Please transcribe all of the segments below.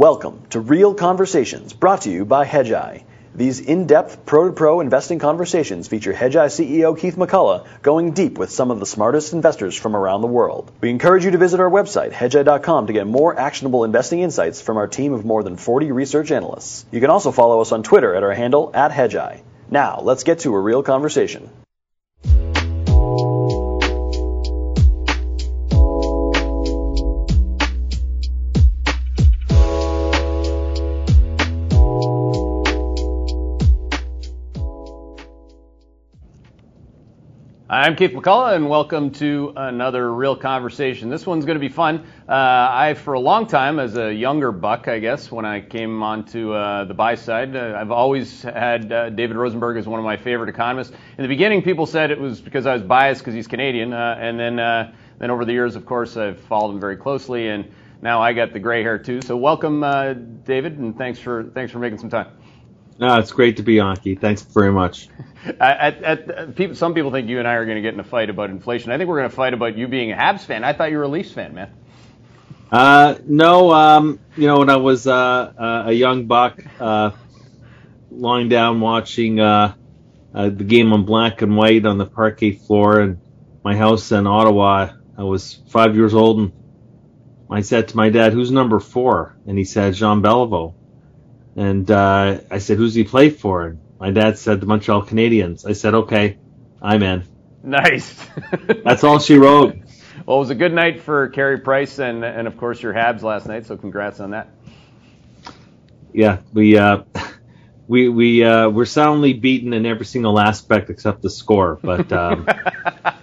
Welcome to Real Conversations, brought to you by Hedgeye. These in-depth pro-to-pro investing conversations feature Hedgeye CEO Keith McCullough going deep with some of the smartest investors from around the world. We encourage you to visit our website, hedgeye.com, to get more actionable investing insights from our team of more than 40 research analysts. You can also follow us on Twitter at our handle, at Hedgeye. Now, let's get to a real conversation. I'm Keith McCullough, and welcome to another Real Conversation. This one's going to be fun. Uh, I, for a long time, as a younger buck, I guess, when I came onto uh, the buy side, uh, I've always had uh, David Rosenberg as one of my favorite economists. In the beginning, people said it was because I was biased because he's Canadian, uh, and then uh, then over the years, of course, I've followed him very closely, and now I got the gray hair too. So welcome, David, and thanks for thanks for making some time. No, it's great to be on, Keith. Thanks very much. At, at, at, people, some people think you and I are going to get in a fight about inflation. I think we're going to fight about you being a Habs fan. I thought you were a Leafs fan, man. Uh, no, um, you know, when I was uh, uh, a young buck, uh, lying down watching uh, uh, the game on black and white on the parquet floor in my house in Ottawa, I was five years old, and I said to my dad, "Who's number four? And he said, "Jean Beliveau." And uh, I said, "Who's he play for?" And my dad said, "The Montreal Canadiens." I said, "Okay, I'm in." Nice. That's all she wrote. Well, it was a good night for Carey Price and and of course your Habs last night. So congrats on that. Yeah, we uh, we we uh, we're soundly beaten in every single aspect except the score, but. Um,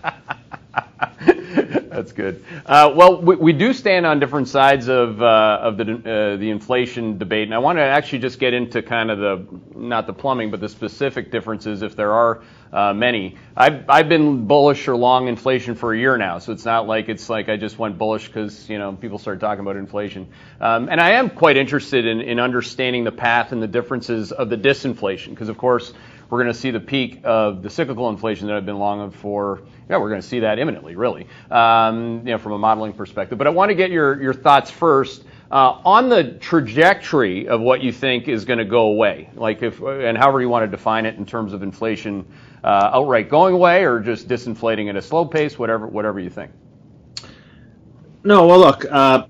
That's good. Uh, well, we, we, do stand on different sides of uh, of the uh, the inflation debate, and I want to actually just get into kind of the not the plumbing, but the specific differences, if there are uh, many. I've I've been bullish or long inflation for a year now, so it's not like it's like I just went bullish because you know people started talking about inflation. Um, and I am quite interested in in understanding the path and the differences of the disinflation, because of course we're going to see the peak of the cyclical inflation that I've been longing for. Yeah, we're going to see that imminently, really, um, you know, from a modeling perspective. But I want to get your, your thoughts first uh, on the trajectory of what you think is going to go away, like if and however you want to define it in terms of inflation uh, outright going away or just disinflating at a slow pace, whatever whatever you think. No, well, look, uh,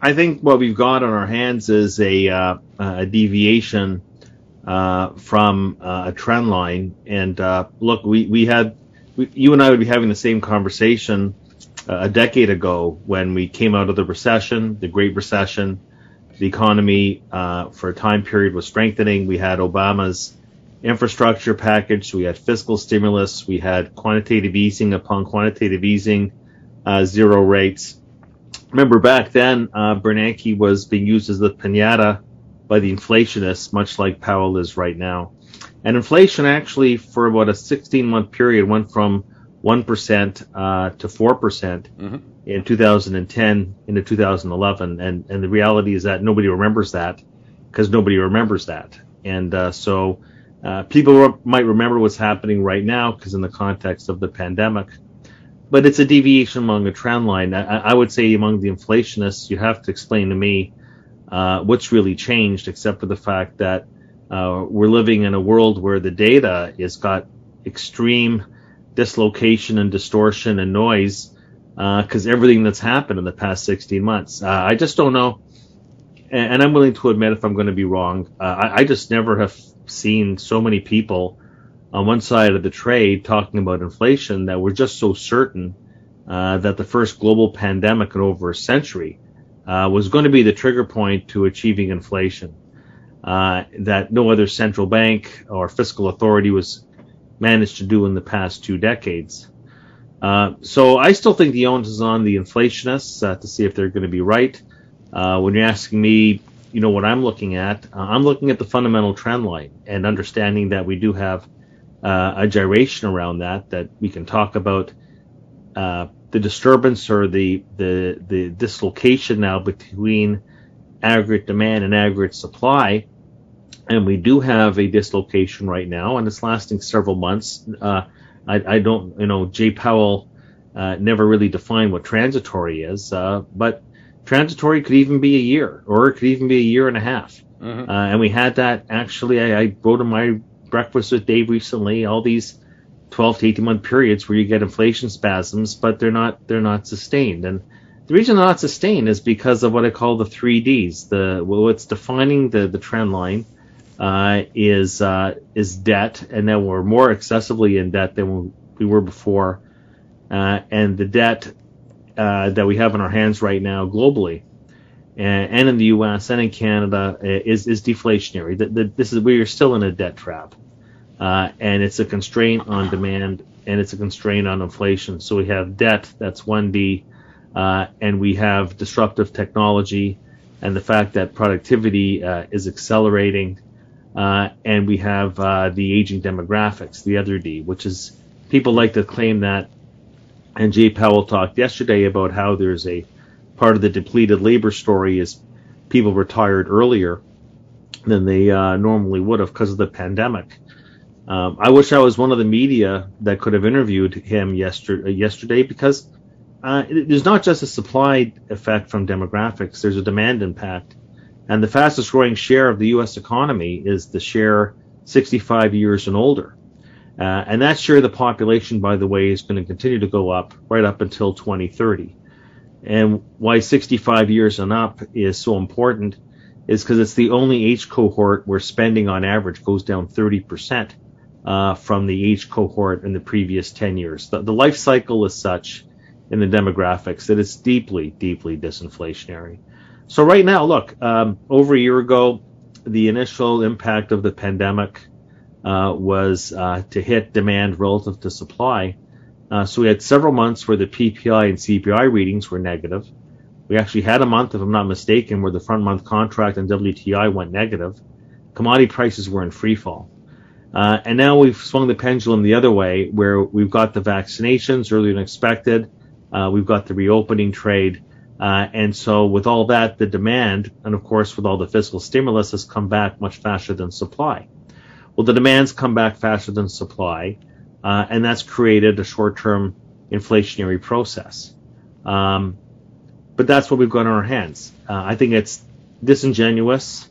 I think what we've got on our hands is a, uh, a deviation uh, from uh, a trend line. And uh, look, we we had we, you and I would be having the same conversation uh, a decade ago when we came out of the recession, the Great Recession. The economy uh, for a time period was strengthening. We had Obama's infrastructure package. We had fiscal stimulus. We had quantitative easing upon quantitative easing, uh, zero rates. Remember back then, Bernanke was being used as the pinata by the inflationists, much like Powell is right now. And inflation actually, for about a 16 month period, went from 1% uh, to 4% mm-hmm. in 2010 into 2011. And, and the reality is that nobody remembers that because nobody remembers that. And uh, so uh, people might remember what's happening right now because in the context of the pandemic. But it's a deviation among a trend line. I, I would say among the inflationists, you have to explain to me uh, what's really changed, except for the fact that uh, we're living in a world where the data has got extreme dislocation and distortion and noise because uh, everything that's happened in the past 16 months. Uh, I just don't know, and, and, I'm willing to admit if I'm going to be wrong. Uh, I, I, just never have seen so many people on one side of the trade talking about inflation that we're just so certain uh, that the first global pandemic in over a century uh, was going to be the trigger point to achieving inflation uh, that no other central bank or fiscal authority was managed to do in the past two decades. Uh, so I still think the onus is on the inflationists uh, to see if they're going to be right. Uh, when you're asking me, you know what I'm looking at, uh, I'm looking at the fundamental trend line and understanding that we do have a gyration around that that we can talk about the disturbance or the, the, the dislocation now between aggregate demand and aggregate supply. And we do have a dislocation right now, and it's lasting several months. Uh, I, I, don't, you know, Jay Powell uh, never really defined what transitory is, uh, but transitory could even be a year, or it could even be a year and a half. Mm-hmm. Uh, and we had that actually. I, I wrote in my breakfast with Dave recently. All these 12 to 18 month periods where you get inflation spasms, but they're not they're not sustained. And the reason they're not sustained is because of what I call the three Ds. The what's defining the the trend line uh, is uh, is debt, and then we're more excessively in debt than we were before, uh, and the debt uh, that we have in our hands right now globally and, and in the U.S. and in Canada uh, is is deflationary. The, the, this is we are still in a debt trap, uh, and it's a constraint on demand and it's a constraint on inflation. So we have debt that's one D, uh, and we have disruptive technology and the fact that productivity uh, is accelerating, uh, and we have uh, the aging demographics, the other D, which is people like to claim that. And Jay Powell talked yesterday about how there's a part of the depleted labor story is people retired earlier than they uh, normally would have because of the pandemic. Um, I wish I was one of the media that could have interviewed him yesterday, yesterday because uh, there's not just a supply effect from demographics, there's a demand impact. And the fastest growing share of the U.S. economy is the share 65 years and older. Uh, and that share of the population, by the way, is going to continue to go up right up until 2030. And why 65 years and up is so important is because it's the only age cohort where spending on average goes down 30% uh, from the age cohort in the previous 10 years. The, the, life cycle is such in the demographics that it's deeply, deeply disinflationary. So right now, look, um, over a year ago, the initial impact of the pandemic uh, was uh, to hit demand relative to supply. Uh, so we had several months where the PPI and CPI readings were negative. We actually had a month, if I'm not mistaken, where the front month contract and WTI went negative. Commodity prices were in free fall. Uh, and now we've swung the pendulum the other way, where we've got the vaccinations earlier than expected. Uh, we've got the reopening trade. Uh, and so with all that, the demand, and of course with all the fiscal stimulus, has come back much faster than supply. Well, the demand's come back faster than supply uh, and that's created a short-term inflationary process. Um, but that's what we've got on our hands. Uh, I think it's disingenuous,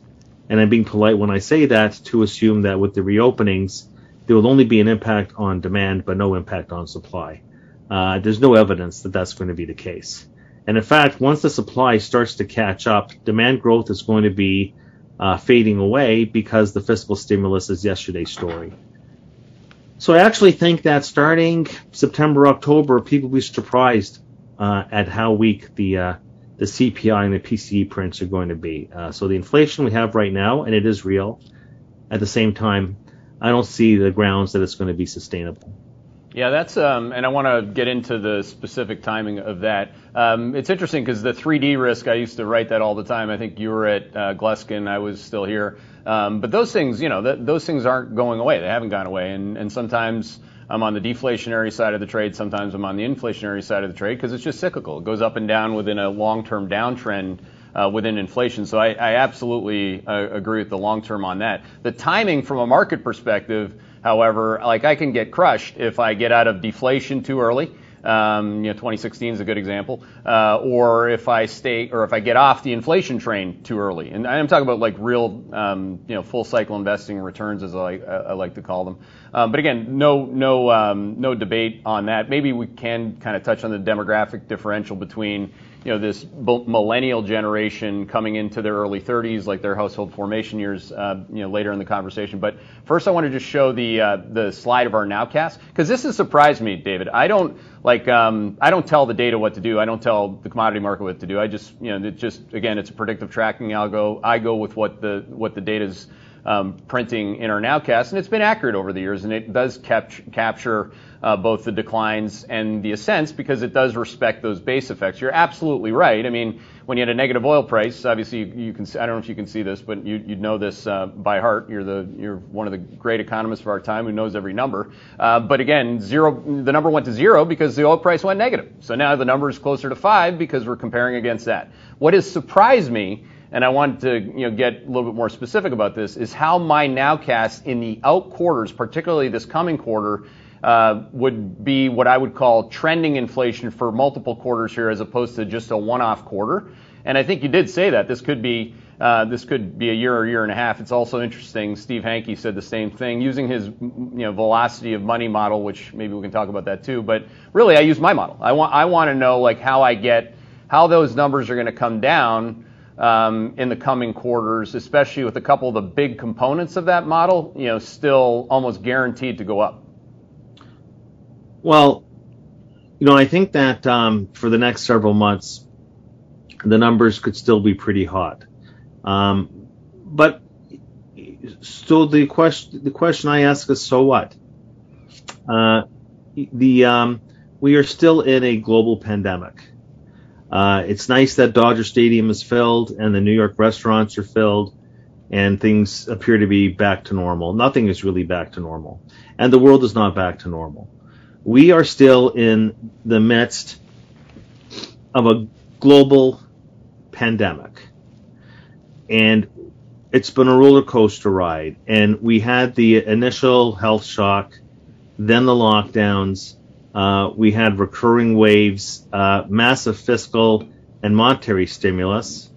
and I'm being polite when I say that, to assume that with the reopenings, there will only be an impact on demand, but no impact on supply. Uh, there's no evidence that that's going to be the case. And in fact, once the supply starts to catch up, demand growth is going to be uh, fading away because the fiscal stimulus is yesterday's story. So I actually think that starting September, October, people will be surprised uh, at how weak the uh, the CPI and the PCE prints are going to be. Uh, so the inflation we have right now, and it is real. At the same time, I don't see the grounds that it's going to be sustainable. Yeah, that's um, and I want to get into the specific timing of that. Um, it's interesting because the 3D risk, I used to write that all the time. I think you were at uh, Gluskin, I was still here. Um, but those things, you know, th- those things aren't going away. They haven't gone away. And, and sometimes I'm on the deflationary side of the trade. Sometimes I'm on the inflationary side of the trade because it's just cyclical. It goes up and down within a long-term downtrend uh, within inflation. So I, I absolutely uh, agree with the long term on that. The timing from a market perspective, however, like I can get crushed if I get out of deflation too early. Um, you know, 2016 is a good example. Uh, or if I stay, or if I get off the inflation train too early, and I'm talking about like real, um, you know, full cycle investing returns, as I, I like to call them. Um, but again, no, no, um, no debate on that. Maybe we can kind of touch on the demographic differential between you know this millennial generation coming into their early 30s, like their household formation years, uh, you know later in the conversation. But first, I want to just show the uh, the slide of our nowcast because this has surprised me, David. I don't like um, I don't tell the data what to do. I don't tell the commodity market what to do. I just you know it just again it's a predictive tracking algo. I go with what the what the data's um, printing in our nowcast, and it's been accurate over the years, and it does cap- capture uh, both the declines and the ascents because it does respect those base effects. You're absolutely right. I mean, when you had a negative oil price, obviously you, you can. I don't know if you can see this, but you, would know this uh, by heart. You're the you're one of the great economists of our time who knows every number. Uh, but again, zero. The number went to zero because the oil price went negative. So now the number is closer to five because we're comparing against that. What has surprised me and I want to you know, get a little bit more specific about this, is how my nowcast in the out quarters, particularly this coming quarter, uh, would be what I would call trending inflation for multiple quarters here as opposed to just a one-off quarter. And I think you did say that this could be uh, this could be a year or year and a half. It's also interesting. Steve Hanke said the same thing, using his you know velocity of money model, which maybe we can talk about that too. But really, I use my model. I want I want to know like how I get how those numbers are going to come down in the coming quarters, especially with a couple of the big components of that model, you know, still almost guaranteed to go up. Well, you know, I think that um, for the next several months, the numbers could still be pretty hot. Um, but so the question the question I ask is so what? Uh, the um, we are still in a global pandemic. Uh, it's nice that Dodger Stadium is filled and the New York restaurants are filled and things appear to be back to normal. Nothing is really back to normal, and the world is not back to normal. We are still in the midst of a global pandemic and it's been a roller coaster ride. And we had the initial health shock, then the lockdowns. Uh, we had recurring waves, uh, massive fiscal and monetary stimulus.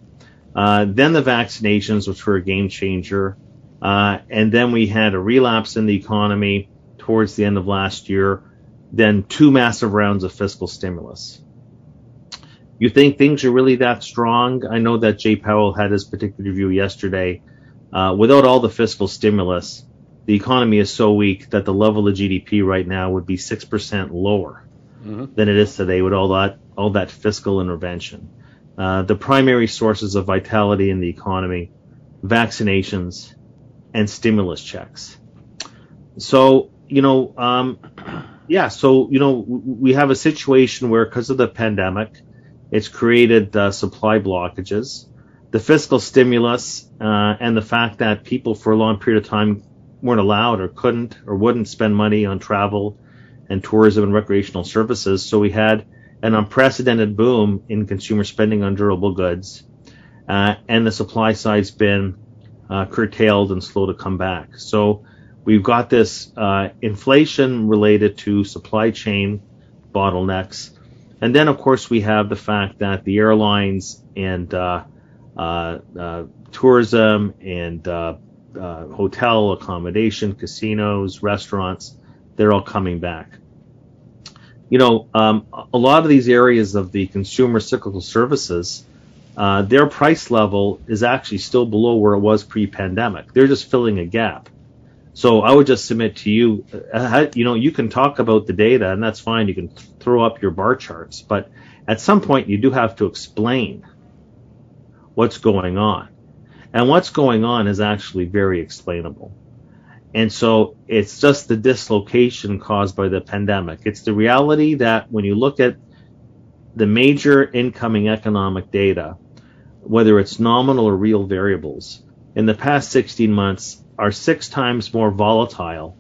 Uh, then the vaccinations, which were a game changer. Uh, and then we had a relapse in the economy towards the end of last year. Then two massive rounds of fiscal stimulus. You think things are really that strong? I know that Jay Powell had his particular view yesterday. Uh, without all the fiscal stimulus, the economy is so weak that the level of GDP right now would be six percent lower mm-hmm. than it is today with all that all that fiscal intervention. Uh, the primary sources of vitality in the economy, vaccinations, and stimulus checks. So you know, um, yeah. So you know, we have a situation where because of the pandemic, it's created uh, supply blockages. The fiscal stimulus uh, and the fact that people for a long period of time weren't allowed or couldn't or wouldn't spend money on travel and tourism and recreational services. So we had an unprecedented boom in consumer spending on durable goods. Uh, and the supply side's been uh, curtailed and slow to come back. So we've got this uh, inflation related to supply chain bottlenecks and then, of course, we have the fact that the airlines and uh, uh, uh tourism and uh, uh, hotel accommodation, casinos, restaurants, they're all coming back. You know, um, a lot of these areas of the consumer cyclical services, their price level is actually still below where it was pre-pandemic. They're just filling a gap. So I would just submit to you, uh, you know, you can talk about the data and that's fine. You can throw up your bar charts, but at some point you do have to explain what's going on. And what's going on is actually very explainable. And so it's just the dislocation caused by the pandemic. It's the reality that when you look at the major incoming economic data, whether it's nominal or real variables, in the past 16 months, are six times more volatile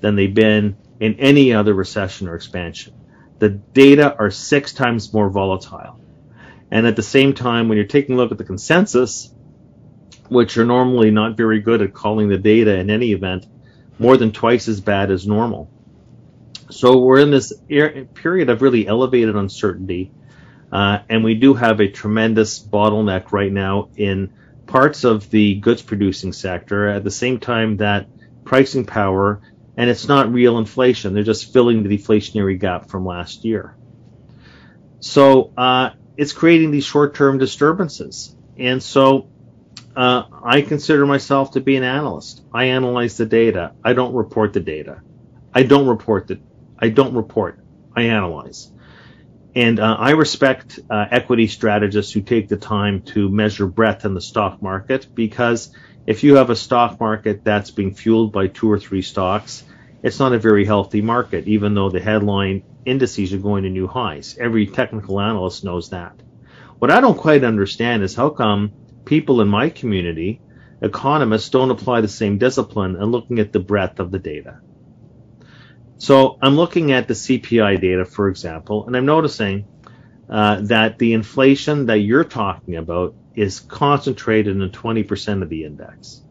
than they've been in any other recession or expansion. The data are six times more volatile. And at the same time, when you're taking a look at the consensus, which are normally not very good at calling the data in any event, more than twice as bad as normal. So we're in this period of really elevated uncertainty, uh, and we do have a tremendous bottleneck right now in parts of the goods producing sector at the same time that pricing power and it's not real inflation. They're just filling the deflationary gap from last year. So uh, it's creating these short-term disturbances. And so uh, I consider myself to be an analyst. I analyze the data. I don't report the data. I don't report the. I don't report. I analyze. And uh, I respect uh, equity strategists who take the time to measure breadth in the stock market because if you have a stock market that's being fueled by two or three stocks, it's not a very healthy market, even though the headline indices are going to new highs. Every technical analyst knows that. What I don't quite understand is how come people in my community, economists, don't apply the same discipline in looking at the breadth of the data. So I'm looking at the CPI data, for example, and I'm noticing uh, that the inflation that you're talking about is concentrated in 20% of the index.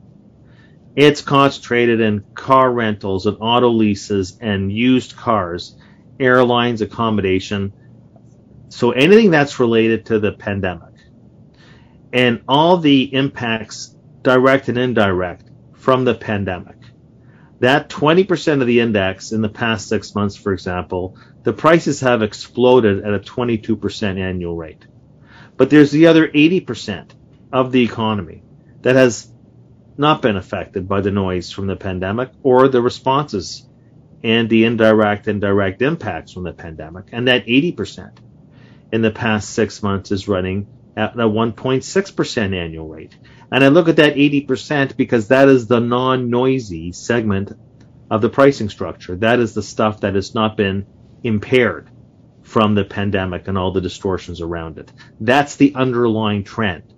It's concentrated in car rentals and auto leases and used cars, airlines, accommodation. So anything that's related to the pandemic. And all the impacts, direct and indirect, from the pandemic. That 20% of the index in the past six months, for example, the prices have exploded at a 22% annual rate. But there's the other 80% of the economy that has not been affected by the noise from the pandemic or the responses and the indirect and direct impacts from the pandemic. And that 80% in the past six months is running at a 1.6% annual rate. And I look at that 80% because that is the non-noisy segment of the pricing structure. That is the stuff that has not been impaired from the pandemic and all the distortions around it. That's the underlying trend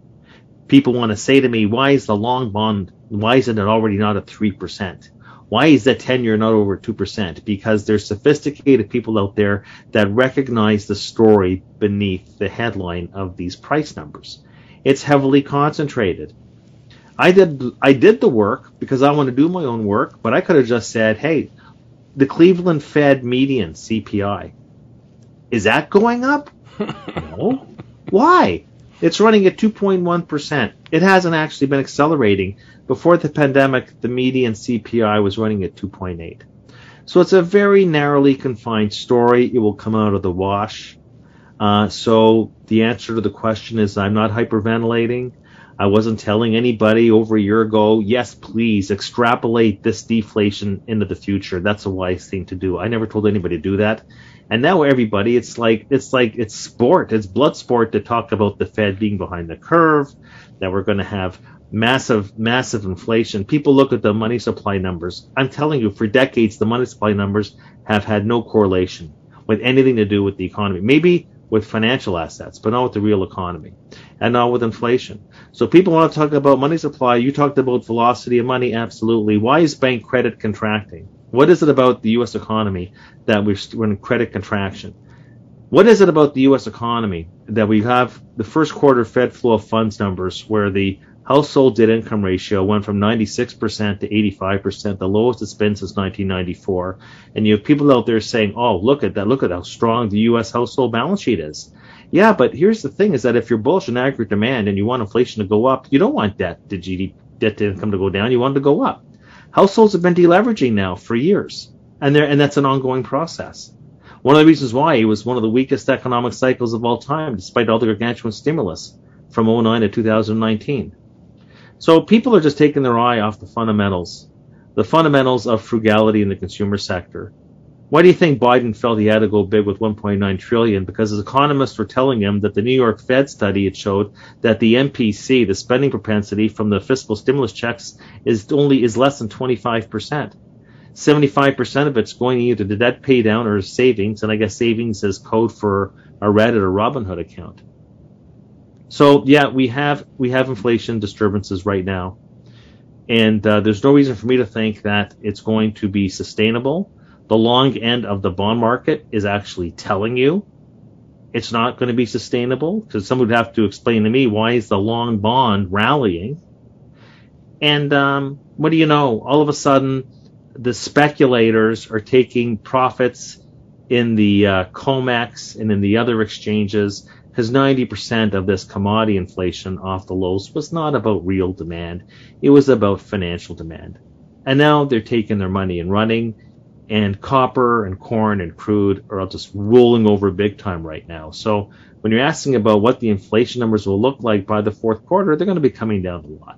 people want to say to me, why is the long bond, why isn't it already not at 3%? Why is that 10 year not over 2%? Because there's sophisticated people out there that recognize the story beneath the headline of these price numbers. It's heavily concentrated. I did, I did the work because I want to do my own work, but I could have just said, hey, the Cleveland Fed median CPI, is that going up? no. Why? It's running at 2.1%. It hasn't actually been accelerating. Before the pandemic, the median CPI was running at 2.8. So it's a very narrowly confined story. It will come out of the wash. Uh, so the answer to the question is I'm not hyperventilating. I wasn't telling anybody over a year ago, yes, please extrapolate this deflation into the future. That's a wise thing to do. I never told anybody to do that. And now everybody, it's like it's like it's sport, it's blood sport to talk about the Fed being behind the curve, that we're going to have massive, massive inflation. People look at the money supply numbers. I'm telling you, for decades, the money supply numbers have had no correlation with anything to do with the economy. Maybe with financial assets, but not with the real economy and not with inflation. So people want to talk about money supply. You talked about velocity of money. Absolutely. Why is bank credit contracting? What is it about the U.S. economy that we're in credit contraction? What is it about the U.S. economy that we have the first quarter Fed flow of funds numbers where the household debt income ratio went from 96% to 85%, the lowest it's been since 1994. And you have people out there saying, oh, look at that, look at how strong the U.S. household balance sheet is. Yeah, but here's the thing is that if you're bullish on aggregate demand and you want inflation to go up, you don't want debt to GDP, debt to income to go down, you want it to go up. Households have been deleveraging now for years, and there and that's an ongoing process. One of the reasons why it was one of the weakest economic cycles of all time, despite all the gargantuan stimulus from 09 to 2019. So people are just taking their eye off the fundamentals, the fundamentals of frugality in the consumer sector, why do you think Biden felt he had to go big with 1.9 trillion? Because his economists were telling him that the New York Fed study had showed that the MPC, the spending propensity from the fiscal stimulus checks, is only is less than 25 percent. 75% of it's going either to debt pay down or savings, and I guess savings is code for a Reddit or Robinhood account. So yeah, we have we have inflation disturbances right now, and uh, there's no reason for me to think that it's going to be sustainable. The long end of the bond market is actually telling you it's not going to be sustainable because someone would have to explain to me why is the long bond rallying. And um, what do you know? All of a sudden the speculators are taking profits in the uh, comex and in the other exchanges because 90% of this commodity inflation off the lows was not about real demand it was about financial demand and now they're taking their money and running and copper and corn and crude are all just rolling over big time right now. So when you're asking about what the inflation numbers will look like by the fourth quarter, they're going to be coming down a lot.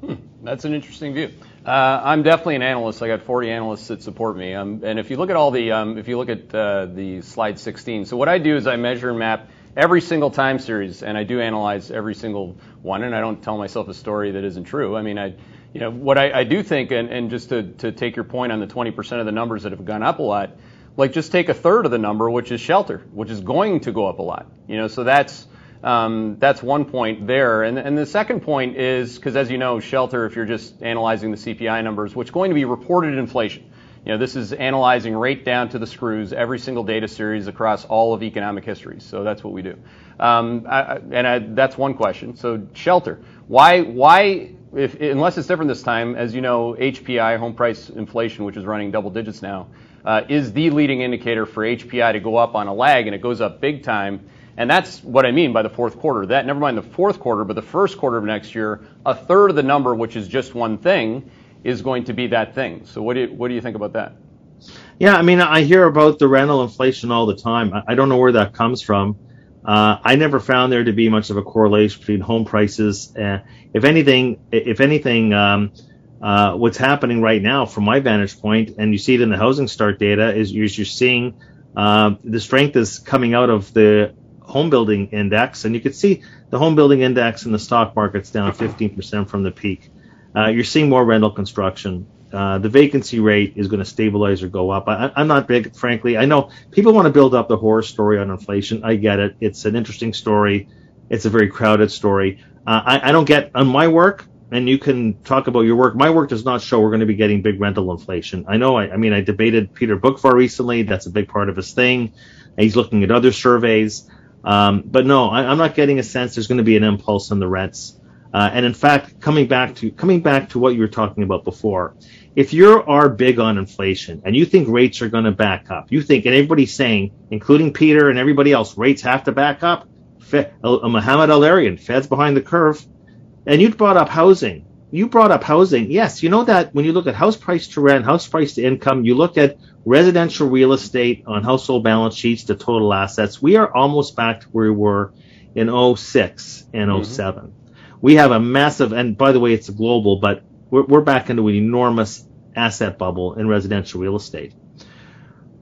Hmm, that's an interesting view. Uh, I'm definitely an analyst. I got 40 analysts that support me. Um, and if you look at all the, um, if you look at uh, the slide 16, so what I do is I measure and map every single time series, and I do analyze every single one. And I don't tell myself a story that isn't true. I mean, I you know, what I, I do think, and, and just to, to take your point on the 20% of the numbers that have gone up a lot, like just take a third of the number, which is shelter, which is going to go up a lot. You know, so that's um, that's one point there. And, and the second point is because, as you know, shelter, if you're just analyzing the CPI numbers, is going to be reported inflation. You know, this is analyzing right down to the screws every single data series across all of economic history. So that's what we do. Um, I, and I, that's one question. So shelter. Why why if, unless it's different this time, as you know, HPI, home price inflation, which is running double digits now, uh, is the leading indicator for HPI to go up on a lag, and it goes up big time. And that's what I mean by the fourth quarter. That never mind the fourth quarter, but the first quarter of next year, a third of the number, which is just one thing, is going to be that thing. So what do you, what do you think about that? Yeah, I mean, I hear about the rental inflation all the time. I don't know where that comes from. Uh, I never found there to be much of a correlation between home prices. Uh, if anything, if anything, um, uh, what's happening right now, from my vantage point, and you see it in the housing start data, is you're, you're seeing uh, the strength is coming out of the home building index, and you can see the home building index in the stock market's down 15% from the peak. Uh, you're seeing more rental construction. Uh, the vacancy rate is going to stabilize or go up. I, am not big, frankly. I know people want to build up the horror story on inflation. I get it. It's an interesting story. It's a very crowded story. Uh, I, I, don't get on my work, and you can talk about your work. My work does not show we're going to be getting big rental inflation. I know. I, I mean, I debated Peter Boockvar recently. That's a big part of his thing. He's looking at other surveys. Um, but no, I, am not getting a sense there's going to be an impulse on the rents. Uh, and in fact, coming back to coming back to what you were talking about before, if you are big on inflation and you think rates are going to back up, you think, and everybody's saying, including Peter and everybody else, rates have to back up. Fe- uh, Mohamed El-Erian, Fed's behind the curve, and you brought up housing. You brought up housing. Yes, you know that when you look at house price to rent, house price to income, you look at residential real estate on household balance sheets to total assets. We are almost back to where we were in 06 and mm-hmm. 07 we have a massive, and by the way, it's global, but we're, we're back into an enormous asset bubble in residential real estate.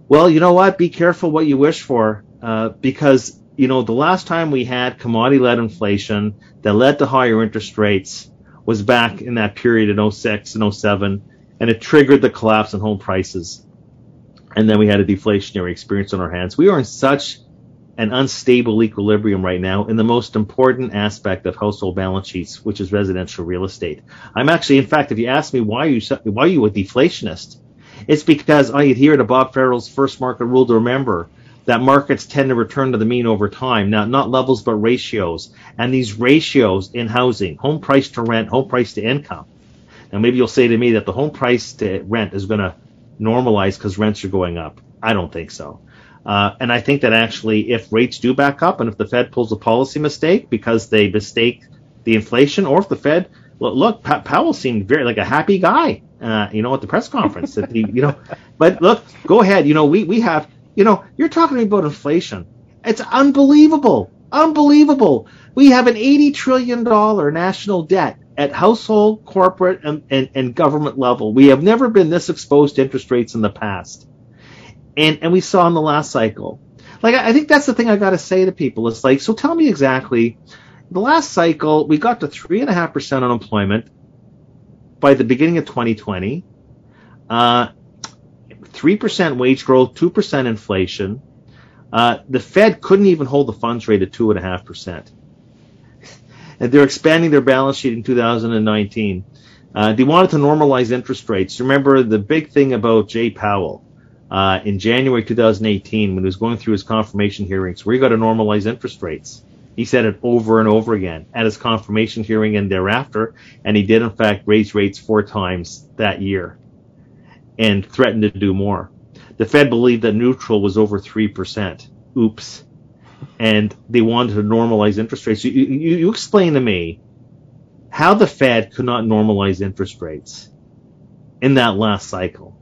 Well, you know what? Be careful what you wish for, uh, because you know the last time we had commodity-led inflation that led to higher interest rates was back in that period in 06 and 07, and it triggered the collapse in home prices. And then we had a deflationary experience on our hands. We are in such an unstable equilibrium right now in the most important aspect of household balance sheets, which is residential real estate. I'm actually, in fact, if you ask me why you why are you a deflationist, it's because I adhere to Bob Farrell's first market rule to remember that markets tend to return to the mean over time. Now, not levels, but ratios. And these ratios in housing, home price to rent, home price to income. Now, maybe you'll say to me that the home price to rent is going to normalize because rents are going up. I don't think so. Uh, and I think that actually, if rates do back up, and if the Fed pulls a policy mistake because they mistake the inflation, or if the Fed look, look Powell seemed very like a happy guy, uh, you know, at the press conference that he, you know, but look, go ahead, you know, we we have, you know, you're talking about inflation. It's unbelievable, unbelievable. We have an 80 trillion dollar national debt at household, corporate, and, and, and government level. We have never been this exposed to interest rates in the past. And, and we saw in the last cycle. Like, I, I think that's the thing I got to say to people. It's like, so tell me exactly. The last cycle, we got to 3.5% unemployment by the beginning of 2020, uh, 3% wage growth, 2% inflation. Uh, the Fed couldn't even hold the funds rate at 2.5% and they're expanding their balance sheet in 2019. Uh, they wanted to normalize interest rates. Remember the big thing about Jay Powell uh, in January 2018 when he was going through his confirmation hearings, where he got to normalize interest rates. He said it over and over again at his confirmation hearing and thereafter, and he did in fact raise rates four times that year and threatened to do more. The Fed believed that neutral was over 3%. Oops. And they wanted to normalize interest rates. You, you, you explain to me how the Fed could not normalize interest rates in that last cycle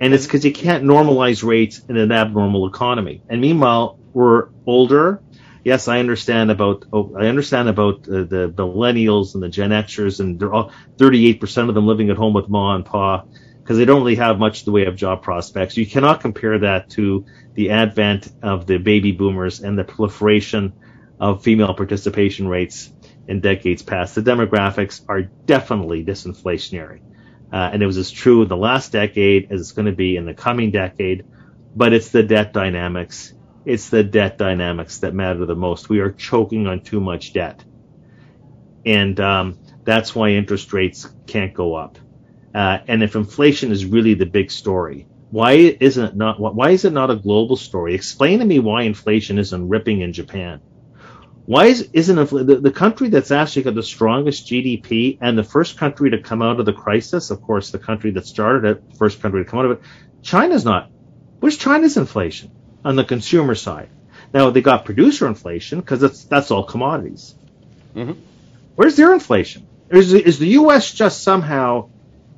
and it's because you can't normalize rates in an abnormal economy. And meanwhile, we're older. Yes, I understand about oh, I understand about uh, the millennials and the Gen Xers, and they're all 38% of them living at home with mom and pa because they don't really have much the way of job prospects. You cannot compare that to the advent of the baby boomers and the proliferation of female participation rates in decades past. The demographics are definitely disinflationary. Uh, and it was as true in the last decade as it's going to be in the coming decade. But it's the debt dynamics. It's the debt dynamics that matter the most. We are choking on too much debt. And um, that's why interest rates can't go up. Uh, and if inflation is really the big story, why isn't it not? Why is it not a global story? Explain to me why inflation isn't ripping in Japan. Why is, isn't the, the country that's actually got the strongest GDP and the first country to come out of the crisis? Of course, the country that started it, first country to come out of it. China's not. Where's China's inflation on the consumer side? Now they got producer inflation because that's that's all commodities. Mm-hmm. Where's their inflation? Is is the U.S. just somehow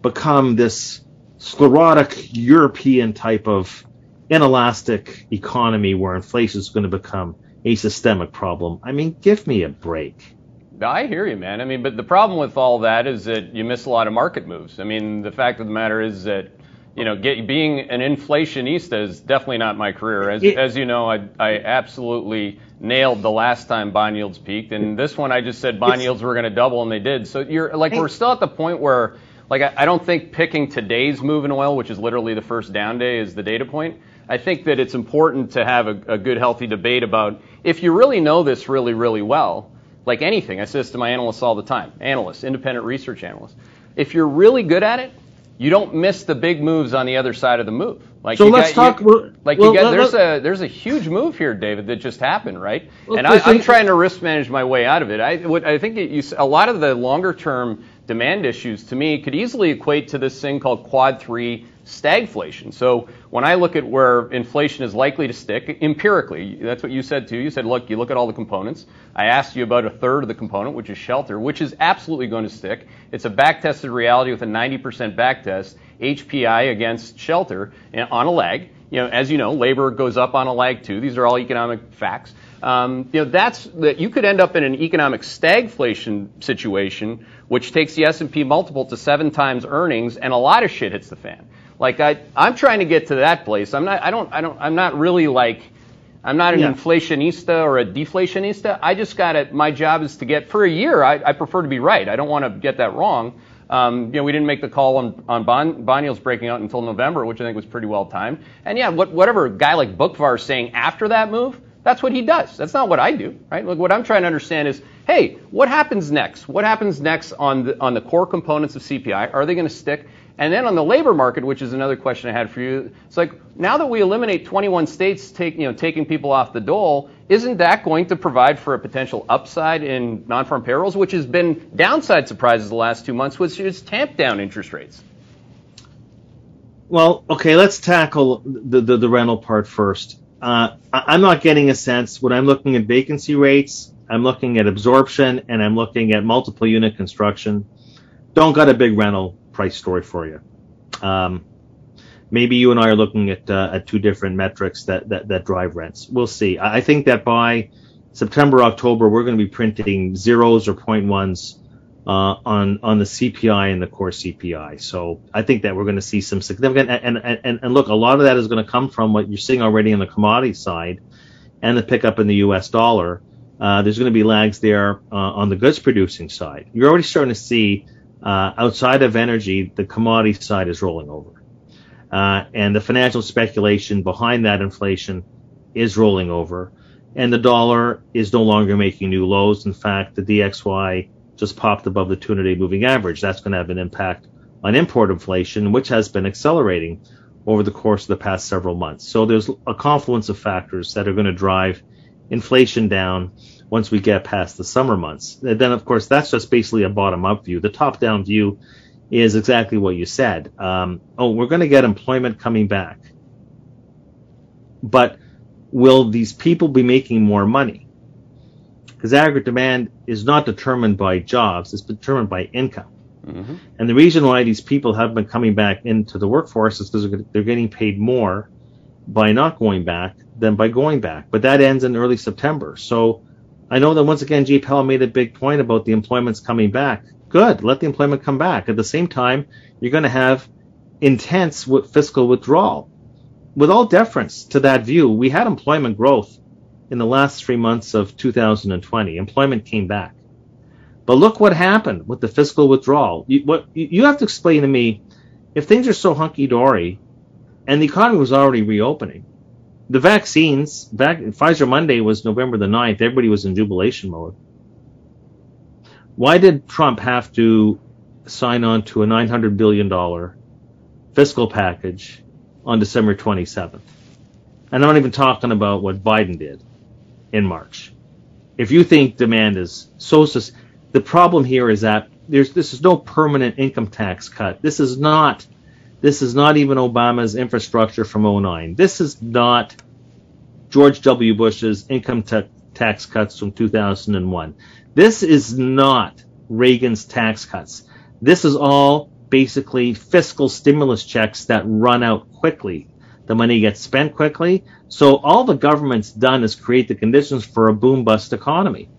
become this sclerotic European type of inelastic economy where inflation is going to become a systemic problem? I mean, give me a break. I hear you, man. I mean, but the problem with all that is that you miss a lot of market moves. I mean, the fact of the matter is that you know, get, being an inflationista is definitely not my career. As, it, as you know, I, I absolutely nailed the last time bond yields peaked, and this one I just said bond yields were going to double, and they did. So you're like, we're still at the point where, like, I, I don't think picking today's move in oil, which is literally the first down day, is the data point. I think that it's important to have a, a good, healthy debate about if you really know this really, really well like anything. I say this to my analysts all the time, analysts, independent research analysts. If you're really good at it, you don't miss the big moves on the other side of the move. Like so let's got, talk. You, like well, you got, there's a there's a huge move here, David, that just happened, right? Well, and I, am trying to risk manage my way out of it. I what, I think it, you, a lot of the longer term demand issues to me could easily equate to this thing called quad three stagflation. So when I look at where inflation is likely to stick, empirically, that's what you said too. You said, look, you look at all the components. I asked you about a third of the component, which is shelter, which is absolutely going to stick. It's a back-tested reality with a 90% backtest, HPI against shelter eh, on a lag. You know, as you know, labor goes up on a lag too. These are all economic facts. Um, you know, that's that you could end up in an economic stagflation situation, which takes the S&P multiple to seven times earnings, and a lot of shit hits the fan. Like I, I'm trying to get to that place. I'm not. I don't. I don't. I'm not really like. I'm not an yeah. inflationista or a deflationista. I just got it. My job is to get for a year. I, I prefer to be right. I don't want to get that wrong. Um, you know, we didn't make the call on, on bond, bond yields breaking out until November, which I think was pretty well timed. And yeah, what, whatever guy like Boockvar is saying after that move, that's what he does. That's not what I do, right? Like what I'm trying to understand is, hey, what happens next? What happens next on the on the core components of CPI? Are they going to stick? And then on the labor market, which is another question I had for you, it's like now that we eliminate 21 states take, you know, taking people off the dole, isn't that going to provide for a potential upside in non-farm payrolls, which has been downside surprises the last two months, which is tamped down interest rates? Well, okay, let's tackle the, the, the rental part first. Uh, I'm not getting a sense when I'm looking at vacancy rates, I'm looking at absorption, and I'm looking at multiple unit construction. Don't got a big rental price story for you. Um, maybe you and I are looking at uh, at two different metrics that, that that drive rents. We'll see. I think that by September October we're going to be printing zeros or point ones uh, on on the CPI and the core CPI. So I think that we're going to see some significant and and and look, a lot of that is going to come from what you're seeing already on the commodity side and the pickup in the U.S. dollar. Uh, there's going to be lags there uh, on the goods producing side. You're already starting to see uh, outside of energy, the commodity side is rolling over. Uh, and the financial speculation behind that inflation is rolling over. And the dollar is no longer making new lows. In fact, the DXY just popped above the 200 day moving average. That's going to have an impact on import inflation, which has been accelerating over the course of the past several months. So there's a confluence of factors that are going to drive inflation down once we get past the summer months. And then, of course, that's just basically a bottom up view. The top down view is exactly what you said. Um, oh, we're going to get employment coming back. But will these people be making more money? Because aggregate demand is not determined by jobs, it's determined by income. Mm-hmm. And the reason why these people have been coming back into the workforce is because they're getting paid more by not going back than by going back. But that ends in early September. So I know that once again, Jay Powell made a big point about the employment's coming back. Good, let the employment come back. At the same time, you're going to have intense fiscal withdrawal. With all deference to that view, we had employment growth in the last three months of 2020. Employment came back. But look what happened with the fiscal withdrawal. You, what, you have to explain to me if things are so hunky dory and the economy was already reopening, the vaccines, vac- Pfizer Monday was November the 9th. Everybody was in jubilation mode. Why did Trump have to sign on to a $900 billion fiscal package on December 27th? And I'm not even talking about what Biden did in March. If you think demand is so, the problem here is that there's this is no permanent income tax cut. This is not this is not even Obama's infrastructure from 09. This is not George W. Bush's income ta- tax cuts from 2001. This is not Reagan's tax cuts. This is all basically fiscal stimulus checks that run out quickly. The money gets spent quickly. So all the government's done is create the conditions for a boom bust economy.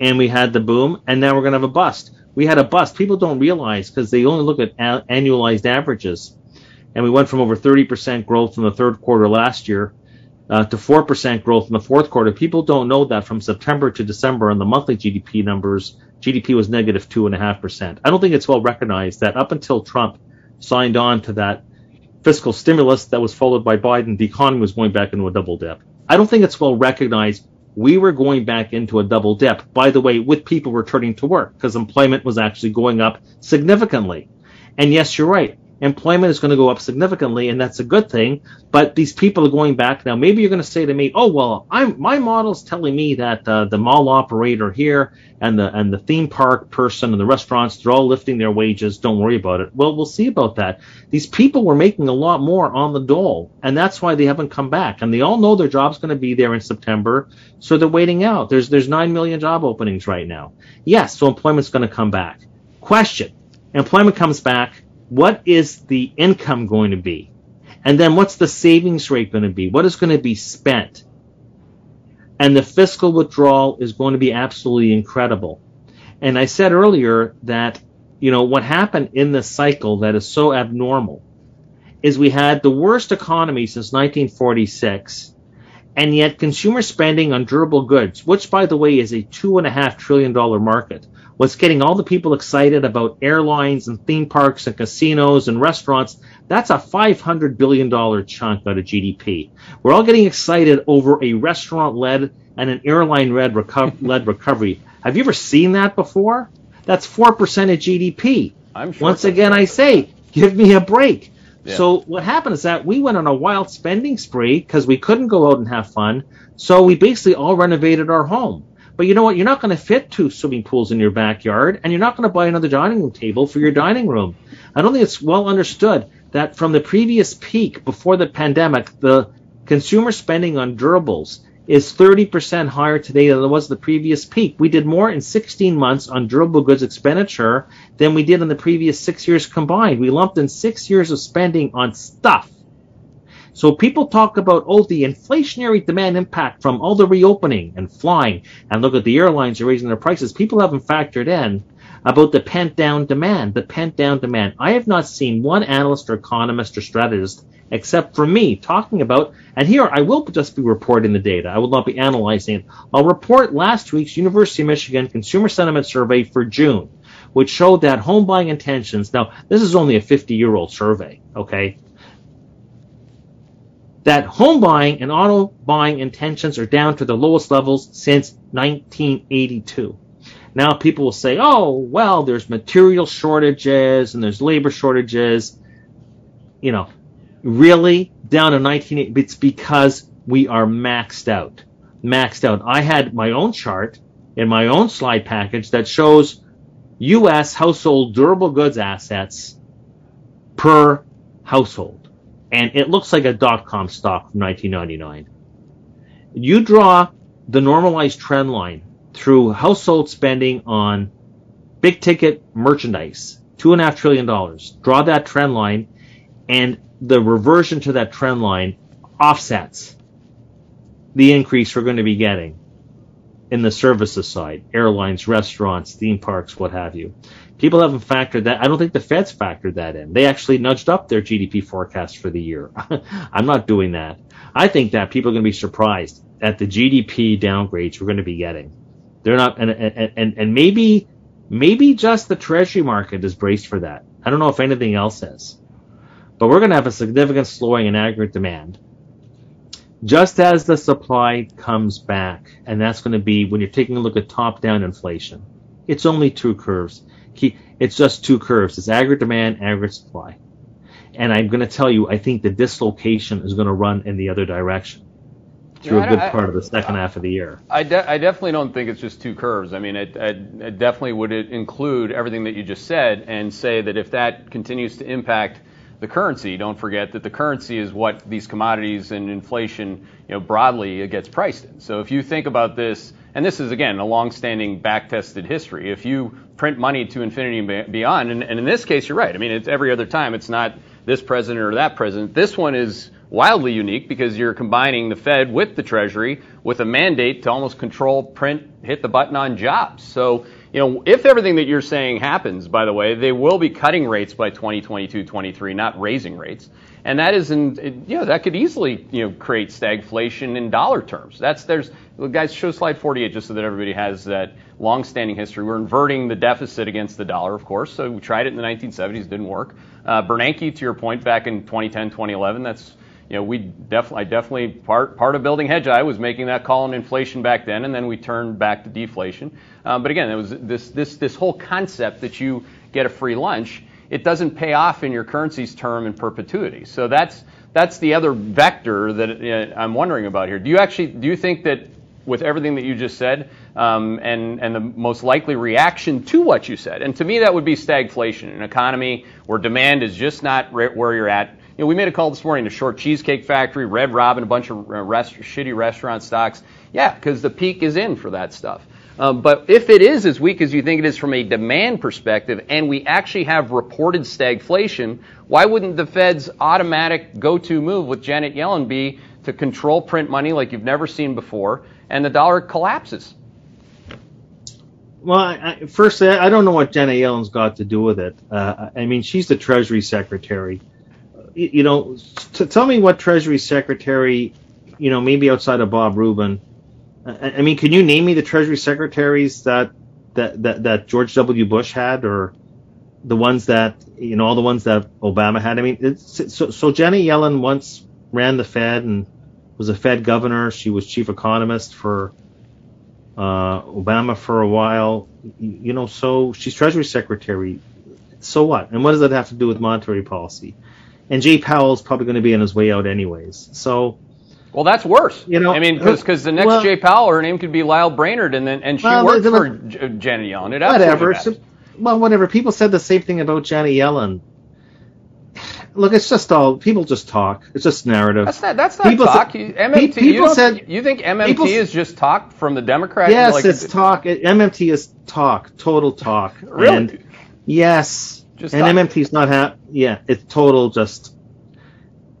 And we had the boom, and now we're going to have a bust. We had a bust. People don't realize because they only look at a- annualized averages. And we went from over 30% growth in the third quarter last year uh, to 4% growth in the fourth quarter. People don't know that from September to December on the monthly GDP numbers, GDP was negative 2.5%. I don't think it's well recognized that up until Trump signed on to that fiscal stimulus that was followed by Biden, the economy was going back into a double dip. I don't think it's well recognized we were going back into a double dip, by the way, with people returning to work because employment was actually going up significantly. And yes, you're right employment is going to go up significantly, and that's a good thing. But these people are going back now. Maybe you're going to say to me, "Oh well, I'm my model's telling me that uh, the mall operator here and the and the theme park person and the restaurants they're all lifting their wages. Don't worry about it." Well, we'll see about that. These people were making a lot more on the dole, and that's why they haven't come back. And they all know their job's going to be there in September, so they're waiting out. There's there's nine million job openings right now. Yes, so employment's going to come back. Question: Employment comes back what is the income going to be? And then what's the savings rate going to be? What is going to be spent? And the fiscal withdrawal is going to be absolutely incredible. And I said earlier that, you know, what happened in this cycle that is so abnormal is we had the worst economy since 1946, and yet consumer spending on durable goods, which by the way is a two and a half trillion dollar market, what's getting all the people excited about airlines and theme parks and casinos and restaurants, that's a $500 billion chunk out of GDP. We're all getting excited over a restaurant led and an airline led recovery. Have you ever seen that before? That's 4% of GDP. I'm sure Once again, I say, give me a break. Yeah. So what happened is that we went on a wild spending spree because we couldn't go out and have fun. So we basically all renovated our home. But you know what? You're not going to fit two swimming pools in your backyard, and you're not going to buy another dining room table for your dining room. I don't think it's well understood that from the previous peak before the pandemic, the consumer spending on durables is 30% higher today than it was the previous peak. We did more in 16 months on durable goods expenditure than we did in the previous six years combined. We lumped in six years of spending on stuff so people talk about, oh, the inflationary demand impact from all the reopening and flying, and look at the airlines are raising their prices. People haven't factored in about the pent down demand, the pent down demand. I have not seen one analyst or economist or strategist except for me talking about, and here I will just be reporting the data. I will not be analyzing it. I'll report last week's University of Michigan Consumer Sentiment Survey for June, which showed that home buying intentions, now this is only a 50 year old survey, okay? That home buying and auto buying intentions are down to the lowest levels since 1982. Now people will say, oh, well, there's material shortages and there's labor shortages. You know, really down to 1980, it's because we are maxed out. Maxed out. I had my own chart in my own slide package that shows U.S. household durable goods assets per household and it looks like a dot com stock from 1999. You draw the normalized trend line through household spending on big ticket merchandise, two and a half trillion dollars. Draw that trend line, and the reversion to that trend line offsets the increase we're going to be getting in the services side, airlines, restaurants, theme parks, what have you. People haven't factored that. I don't think the Fed's factored that in. They actually nudged up their GDP forecast for the year. I'm not doing that. I think that people are going to be surprised at the GDP downgrades we're going to be getting. They're not, and, and, and maybe, maybe just the treasury market is braced for that. I don't know if anything else is. But we're going to have a significant slowing in aggregate demand just as the supply comes back, and that's going to be when you're taking a look at top down inflation. It's only two curves it's just two curves. It's aggregate demand, aggregate supply. And I'm going to tell you, I think the dislocation is going to run in the other direction through yeah, a good I, part of the second I, half of the year. I, de- I, definitely don't think it's just two curves. I mean, it, it, it, definitely would include everything that you just said and say that if that continues to impact the currency. Don't forget that the currency is what these commodities and inflation, you know, broadly gets priced in. So if you think about this, and this is again a long-standing back-tested history. If you print money to infinity and beyond, and, and in this case, you're right. I mean, it's every other time. It's not this president or that president. This one is wildly unique because you're combining the Fed with the Treasury with a mandate to almost control, print, hit the button on jobs. So, you know, if everything that you're saying happens, by the way, they will be cutting rates by 2022, 23, not raising rates. And that is, in, you know, that could easily, you know, create stagflation in dollar terms. That's, there's, guys, show slide 48 just so that everybody has that long-standing history. We're inverting the deficit against the dollar, of course. So we tried it in the 1970s, didn't work. Uh, Bernanke, to your point, back in 2010, 2011, that's you know, we definitely, I definitely part part of building hedge. I was making that call on inflation back then, and then we turned back to deflation. Um, but again, it was this this this whole concept that you get a free lunch. It doesn't pay off in your currency's term in perpetuity. So that's that's the other vector that uh, I'm wondering about here. Do you actually do you think that with everything that you just said, um, and and the most likely reaction to what you said, and to me that would be stagflation, an economy where demand is just not where you're at you know, we made a call this morning to short Cheesecake Factory, Red Robin, a bunch of rest, shitty restaurant stocks. Yeah, because the peak is in for that stuff. Um, but if it is as weak as you think it is from a demand perspective, and we actually have reported stagflation, why wouldn't the Fed's automatic go-to move with Janet Yellen be to control print money like you've never seen before, and the dollar collapses? Well, I, first, I don't know what Janet Yellen's got to do with it. Uh, I mean, she's the Treasury Secretary you know, t- tell me what Treasury Secretary, you know, maybe outside of Bob Rubin. I, I mean, can you name me the Treasury Secretaries that that that, that George W. Bush had, or the ones that you know, all the ones that Obama had? I mean, so so Jenny Yellen once ran the Fed and was a Fed governor. She was chief economist for uh, Obama for a while. You know, so she's Treasury Secretary. So what? And what does that have to do with monetary policy? And Jay Powell's probably going to be on his way out anyways. So. Well, that's worse. You know, I mean, because the next well, Jay Powell, her name could be Lael Brainard, and then and she well, worked for Janet Yellen. It whatever. So, well, whatever. People said the same thing about Janet Yellen. Look, it's just all people just talk. It's just narrative. That's not. That's not people talk. Said, MMT. People you said you think MMT people, is just talk from the Democrats? Yes, like, it's talk. MMT is talk. Total talk. really? And yes. Just and MMT's not ha- yeah, it's total just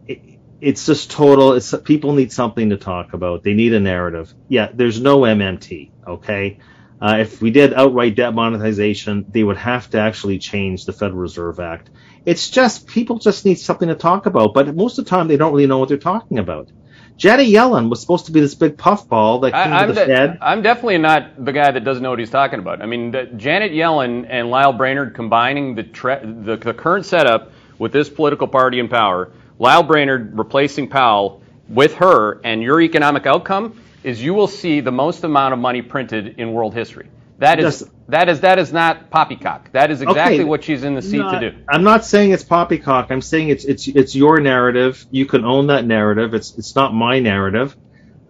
it, it's just total it's people need something to talk about. They need a narrative. Yeah, there's no MMT, okay? Uh, if we did outright debt monetization, they would have to actually change the Federal Reserve Act. It's just people just need something to talk about, but most of the time they don't really know what they're talking about. Janet Yellen was supposed to be this big puffball that came I, to the de- Fed. I'm definitely not the guy that doesn't know what he's talking about. I mean, the, Janet Yellen and Lael Brainard combining the, tre- the, the current setup with this political party in power, Lael Brainard replacing Powell with her, and your economic outcome is you will see the most amount of money printed in world history. That is yes. that is that is not poppycock. That is exactly okay. what she's in the seat to do. I'm not saying it's poppycock. I'm saying it's it's it's your narrative. You can own that narrative. It's it's not my narrative.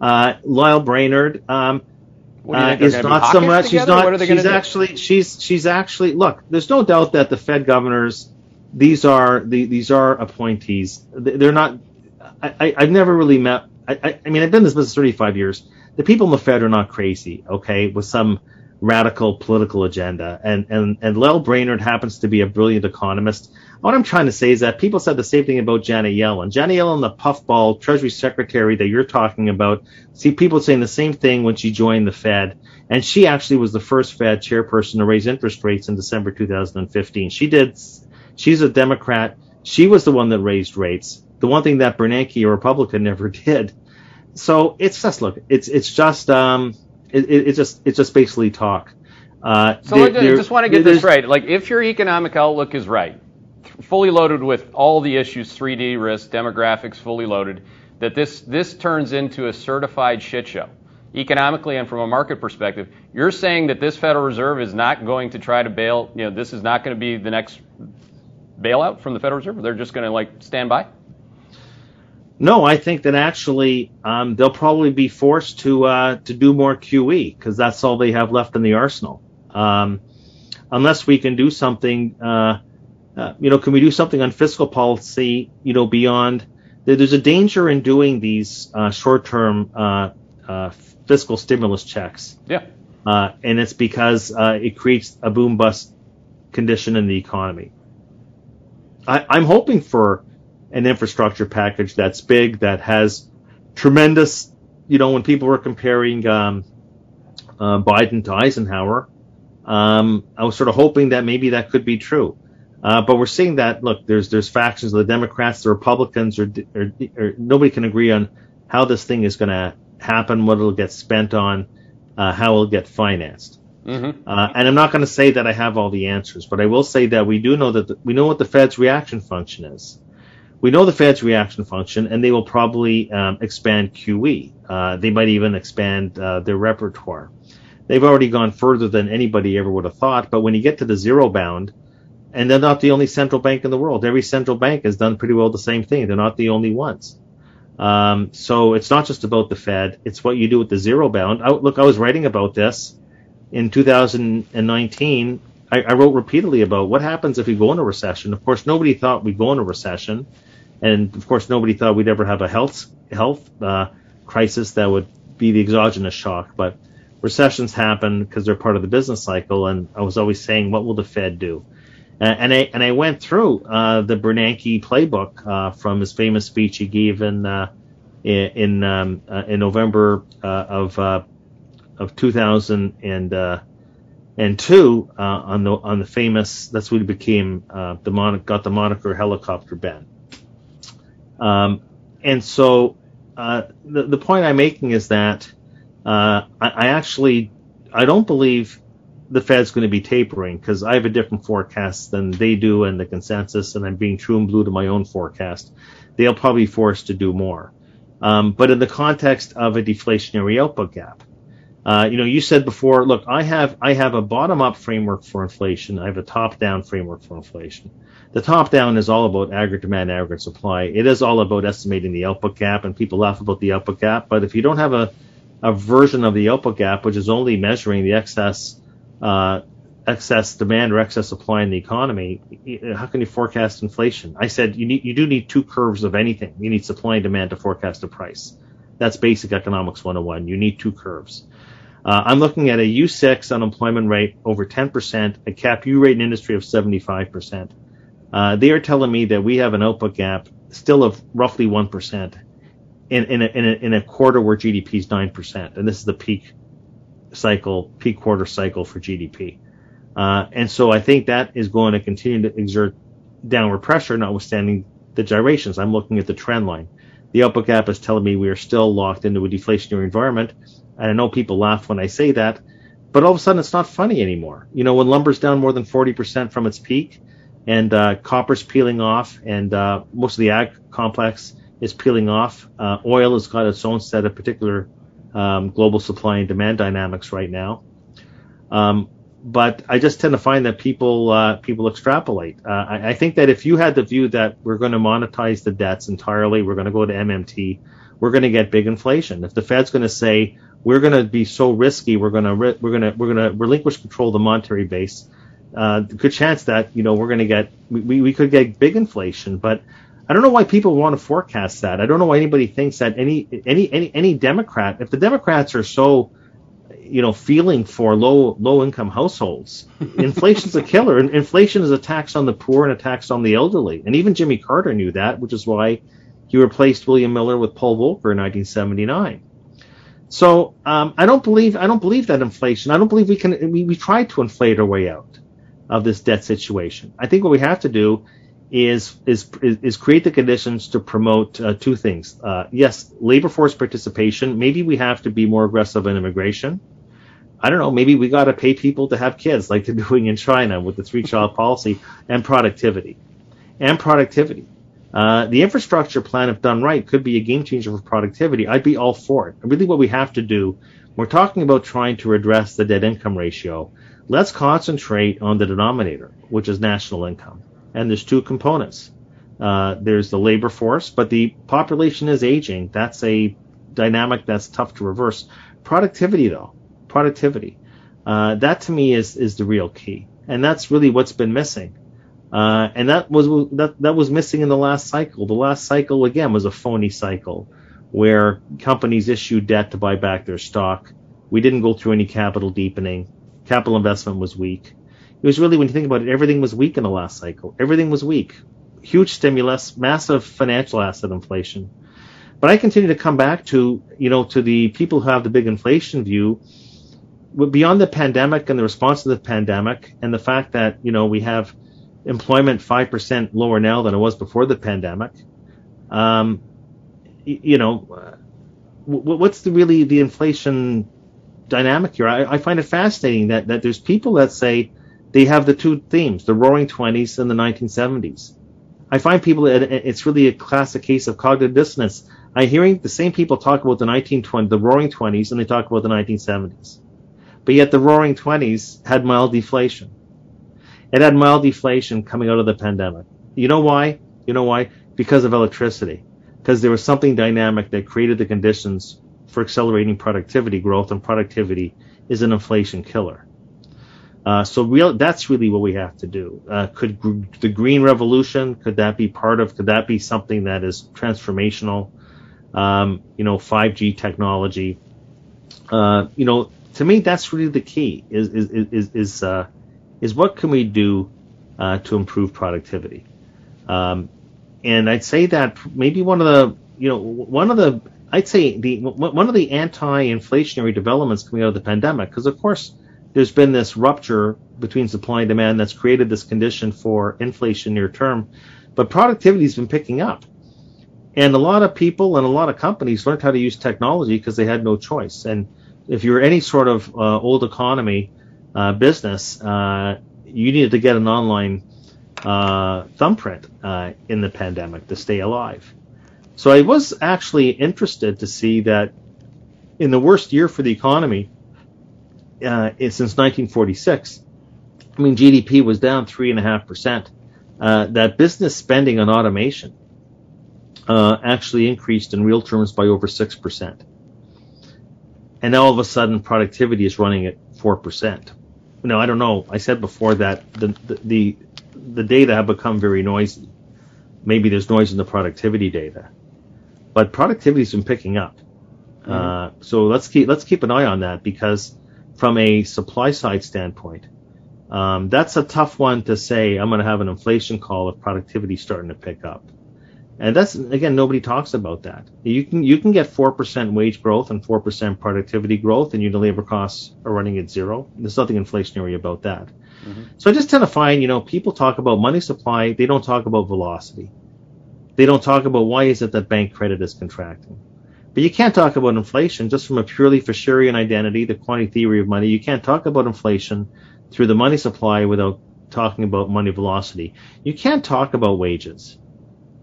Uh, Lael Brainard um, uh, is not so much. She's not. She's actually. Do? She's she's actually. Look, there's no doubt that the Fed governors. These are the these are appointees. They're not. I, I have never really met. I, I I mean I've been in this business 35 years. The people in the Fed are not crazy. Okay, with some radical political agenda. And, and, and Lael Brainard happens to be a brilliant economist. What I'm trying to say is that people said the same thing about Janet Yellen. Janet Yellen, the puffball Treasury Secretary that you're talking about, see people saying the same thing when she joined the Fed. And she actually was the first Fed chairperson to raise interest rates in December 2015. She did, she's a Democrat. She was the one that raised rates. The one thing that Bernanke, a Republican, never did. So it's just, look, it's, it's just, um, it, it, it's just it's just basically talk. Uh, so I just want to get this right. Like, if your economic outlook is right, fully loaded with all the issues, 3D risk, demographics, fully loaded, that this this turns into a certified shit show, economically and from a market perspective. You're saying that this Federal Reserve is not going to try to bail. You know, this is not going to be the next bailout from the Federal Reserve. They're just going to like stand by. No, I think that actually um, they'll probably be forced to uh, to do more QE because that's all they have left in the arsenal. Um, unless we can do something uh, uh, you know, can we do something on fiscal policy, you know, beyond? There's a danger in doing these uh, short-term uh, uh, fiscal stimulus checks. Yeah. Uh, and it's because uh, it creates a boom bust condition in the economy. I, I'm hoping for an infrastructure package that's big, that has tremendous, you know, when people were comparing um, uh, Biden to Eisenhower, um, I was sort of hoping that maybe that could be true. Uh, but we're seeing that look, there's there's factions of the Democrats, the Republicans, or, or, or nobody can agree on how this thing is going to happen, what it'll get spent on, uh, how it'll get financed. Mm-hmm. Uh, and I'm not going to say that I have all the answers, but I will say that we do know that the, we know what the Fed's reaction function is. We know the Fed's reaction function, and they will probably um, expand QE. Uh, they might even expand uh, their repertoire. They've already gone further than anybody ever would have thought. But when you get to the zero bound, and they're not the only central bank in the world. Every central bank has done pretty well the same thing. They're not the only ones. Um, so it's not just about the Fed. It's what you do with the zero bound. I, look, I was writing about this in 2019. I, I, wrote repeatedly about what happens if we go into a recession. Of course, nobody thought we'd go into a recession, and of course, nobody thought we'd ever have a health health uh, crisis that would be the exogenous shock. But recessions happen because they're part of the business cycle. And I was always saying, what will the Fed do? and I and I went through uh, the Bernanke playbook uh, from his famous speech he gave in uh, in um, uh, in November uh, of uh, of 2002 on the on the famous that's what he became the mon- got the moniker Helicopter Ben. Um, and so the the point I'm making is that I, I actually I don't believe the Fed's going to be tapering because I have a different forecast than they do and the consensus, and I'm being true and blue to my own forecast. They'll probably be forced to do more. Um, but in the context of a deflationary output gap, uh, you know, you said before, look, I have I have a bottom-up framework for inflation. I have a top-down framework for inflation. The top-down is all about aggregate demand, aggregate supply. It is all about estimating the output gap, and people laugh about the output gap. But if you don't have a a version of the output gap, which is only measuring the excess uh, excess demand or excess supply in the economy, how can you forecast inflation? I said you need you do need two curves of anything. You need supply and demand to forecast a price. That's basic economics 101. You need two curves. Uh, I'm looking at a U6 unemployment rate over 10%, a cap U rate in industry of 75%. Uh, they are telling me that we have an output gap still of roughly 1% in, in, a, in, a, in a quarter where GDP is 9%. And this is the peak cycle, peak quarter cycle for GDP. Uh, and so I think that is going to continue to exert downward pressure, notwithstanding the gyrations. I'm looking at the trend line. The output gap is telling me we are still locked into a deflationary environment. And I know people laugh when I say that, but all of a sudden it's not funny anymore. You know, when lumber's down more than 40% from its peak and uh, copper's peeling off and uh, most of the ag complex is peeling off, uh, oil has got its own set of particular um, global supply and demand dynamics right now. Um, but I just tend to find that people uh, people extrapolate. Uh, I, I, think that if you had the view that we're going to monetize the debts entirely, we're going to go to MMT, we're going to get big inflation. If the Fed's going to say we're going to be so risky, we're going to we're going to we're going to relinquish control of the monetary base, uh, good chance that you know we're going to get we, we could get big inflation. But I don't know why people want to forecast that. I don't know why anybody thinks that any any any any Democrat, if the Democrats are so, you know, feeling for low low income households, inflation's a killer. And inflation is a tax on the poor and a tax on the elderly. And even Jimmy Carter knew that, which is why he replaced William Miller with Paul Volcker in 1979. So um, I don't believe I don't believe that inflation. I don't believe we can. We, we tried to inflate our way out of this debt situation. I think what we have to do is is is create the conditions to promote uh, two things. Uh, yes, labor force participation. Maybe we have to be more aggressive in immigration. I don't know. Maybe we got to pay people to have kids, like they're doing in China with the three-child policy, and productivity, and productivity. Uh, the infrastructure plan, if done right, could be a game changer for productivity. I'd be all for it. Really, what we have to do, we're talking about trying to address the debt income ratio. Let's concentrate on the denominator, which is national income and there's two components. Uh, there's the labor force, but the population is aging. That's a dynamic that's tough to reverse. Productivity, though, productivity, uh, that to me is is the real key, and that's really what's been missing. Uh, and that was that that was missing in the last cycle. The last cycle again was a phony cycle, where companies issued debt to buy back their stock. We didn't go through any capital deepening. Capital investment was weak. It was really, when you think about it, everything was weak in the last cycle. Everything was weak. Huge stimulus, massive financial asset inflation. But I continue to come back to, you know, to the people who have the big inflation view. Beyond the pandemic and the response to the pandemic, and the fact that you know we have employment 5% lower now than it was before the pandemic. Um, you know, what's the really the inflation dynamic here? I, I, find it fascinating that, that there's people that say they have the two themes, the roaring 20s and the 1970s. I find people, it's really a classic case of cognitive dissonance. I'm hearing the same people talk about the 1920, the roaring 20s, and they talk about the 1970s. But yet the roaring 20s had mild deflation it had mild deflation coming out of the pandemic. You know why? You know why? Because of electricity. Because there was something dynamic that created the conditions for accelerating productivity growth, and productivity is an inflation killer. Uh, so real, that's really what we have to do. Uh, could gr- the green revolution, could that be part of, could that be something that is transformational? Um, you know, 5G technology. Uh, you know, to me, that's really the key is, is, is, is, uh, is what can we do uh, to improve productivity? Um, and I'd say that maybe one of the, you know, one of the, I'd say the one of the anti-inflationary developments coming out of the pandemic, because of course there's been this rupture between supply and demand that's created this condition for inflation near term, but productivity has been picking up. And a lot of people and a lot of companies learned how to use technology because they had no choice. And if you're any sort of uh, old economy, uh, business, uh, you needed to get an online uh, thumbprint uh, in the pandemic to stay alive. So I was actually interested to see that in the worst year for the economy uh, since 1946, I mean GDP was down three and a half percent. That business spending on automation actually increased in real terms by over six percent and now all of a sudden productivity is running at 4% no, I don't know. I said before that the, the, the the data have become very noisy. Maybe there's noise in the productivity data, but productivity's been picking up. Mm-hmm. Uh, so let's keep let's keep an eye on that because from a supply side standpoint, um, that's a tough one to say. I'm going to have an inflation call if productivity starting to pick up. And that's again, nobody talks about that. You can you can get four percent wage growth and four percent productivity growth, and your labor costs are running at zero. There's nothing inflationary about that. Mm-hmm. So I just tend to find, you know, people talk about money supply, they don't talk about velocity. They don't talk about why is it that bank credit is contracting. But you can't talk about inflation just from a purely Fisherian identity, the quantity theory of money. You can't talk about inflation through the money supply without talking about money velocity. You can't talk about wages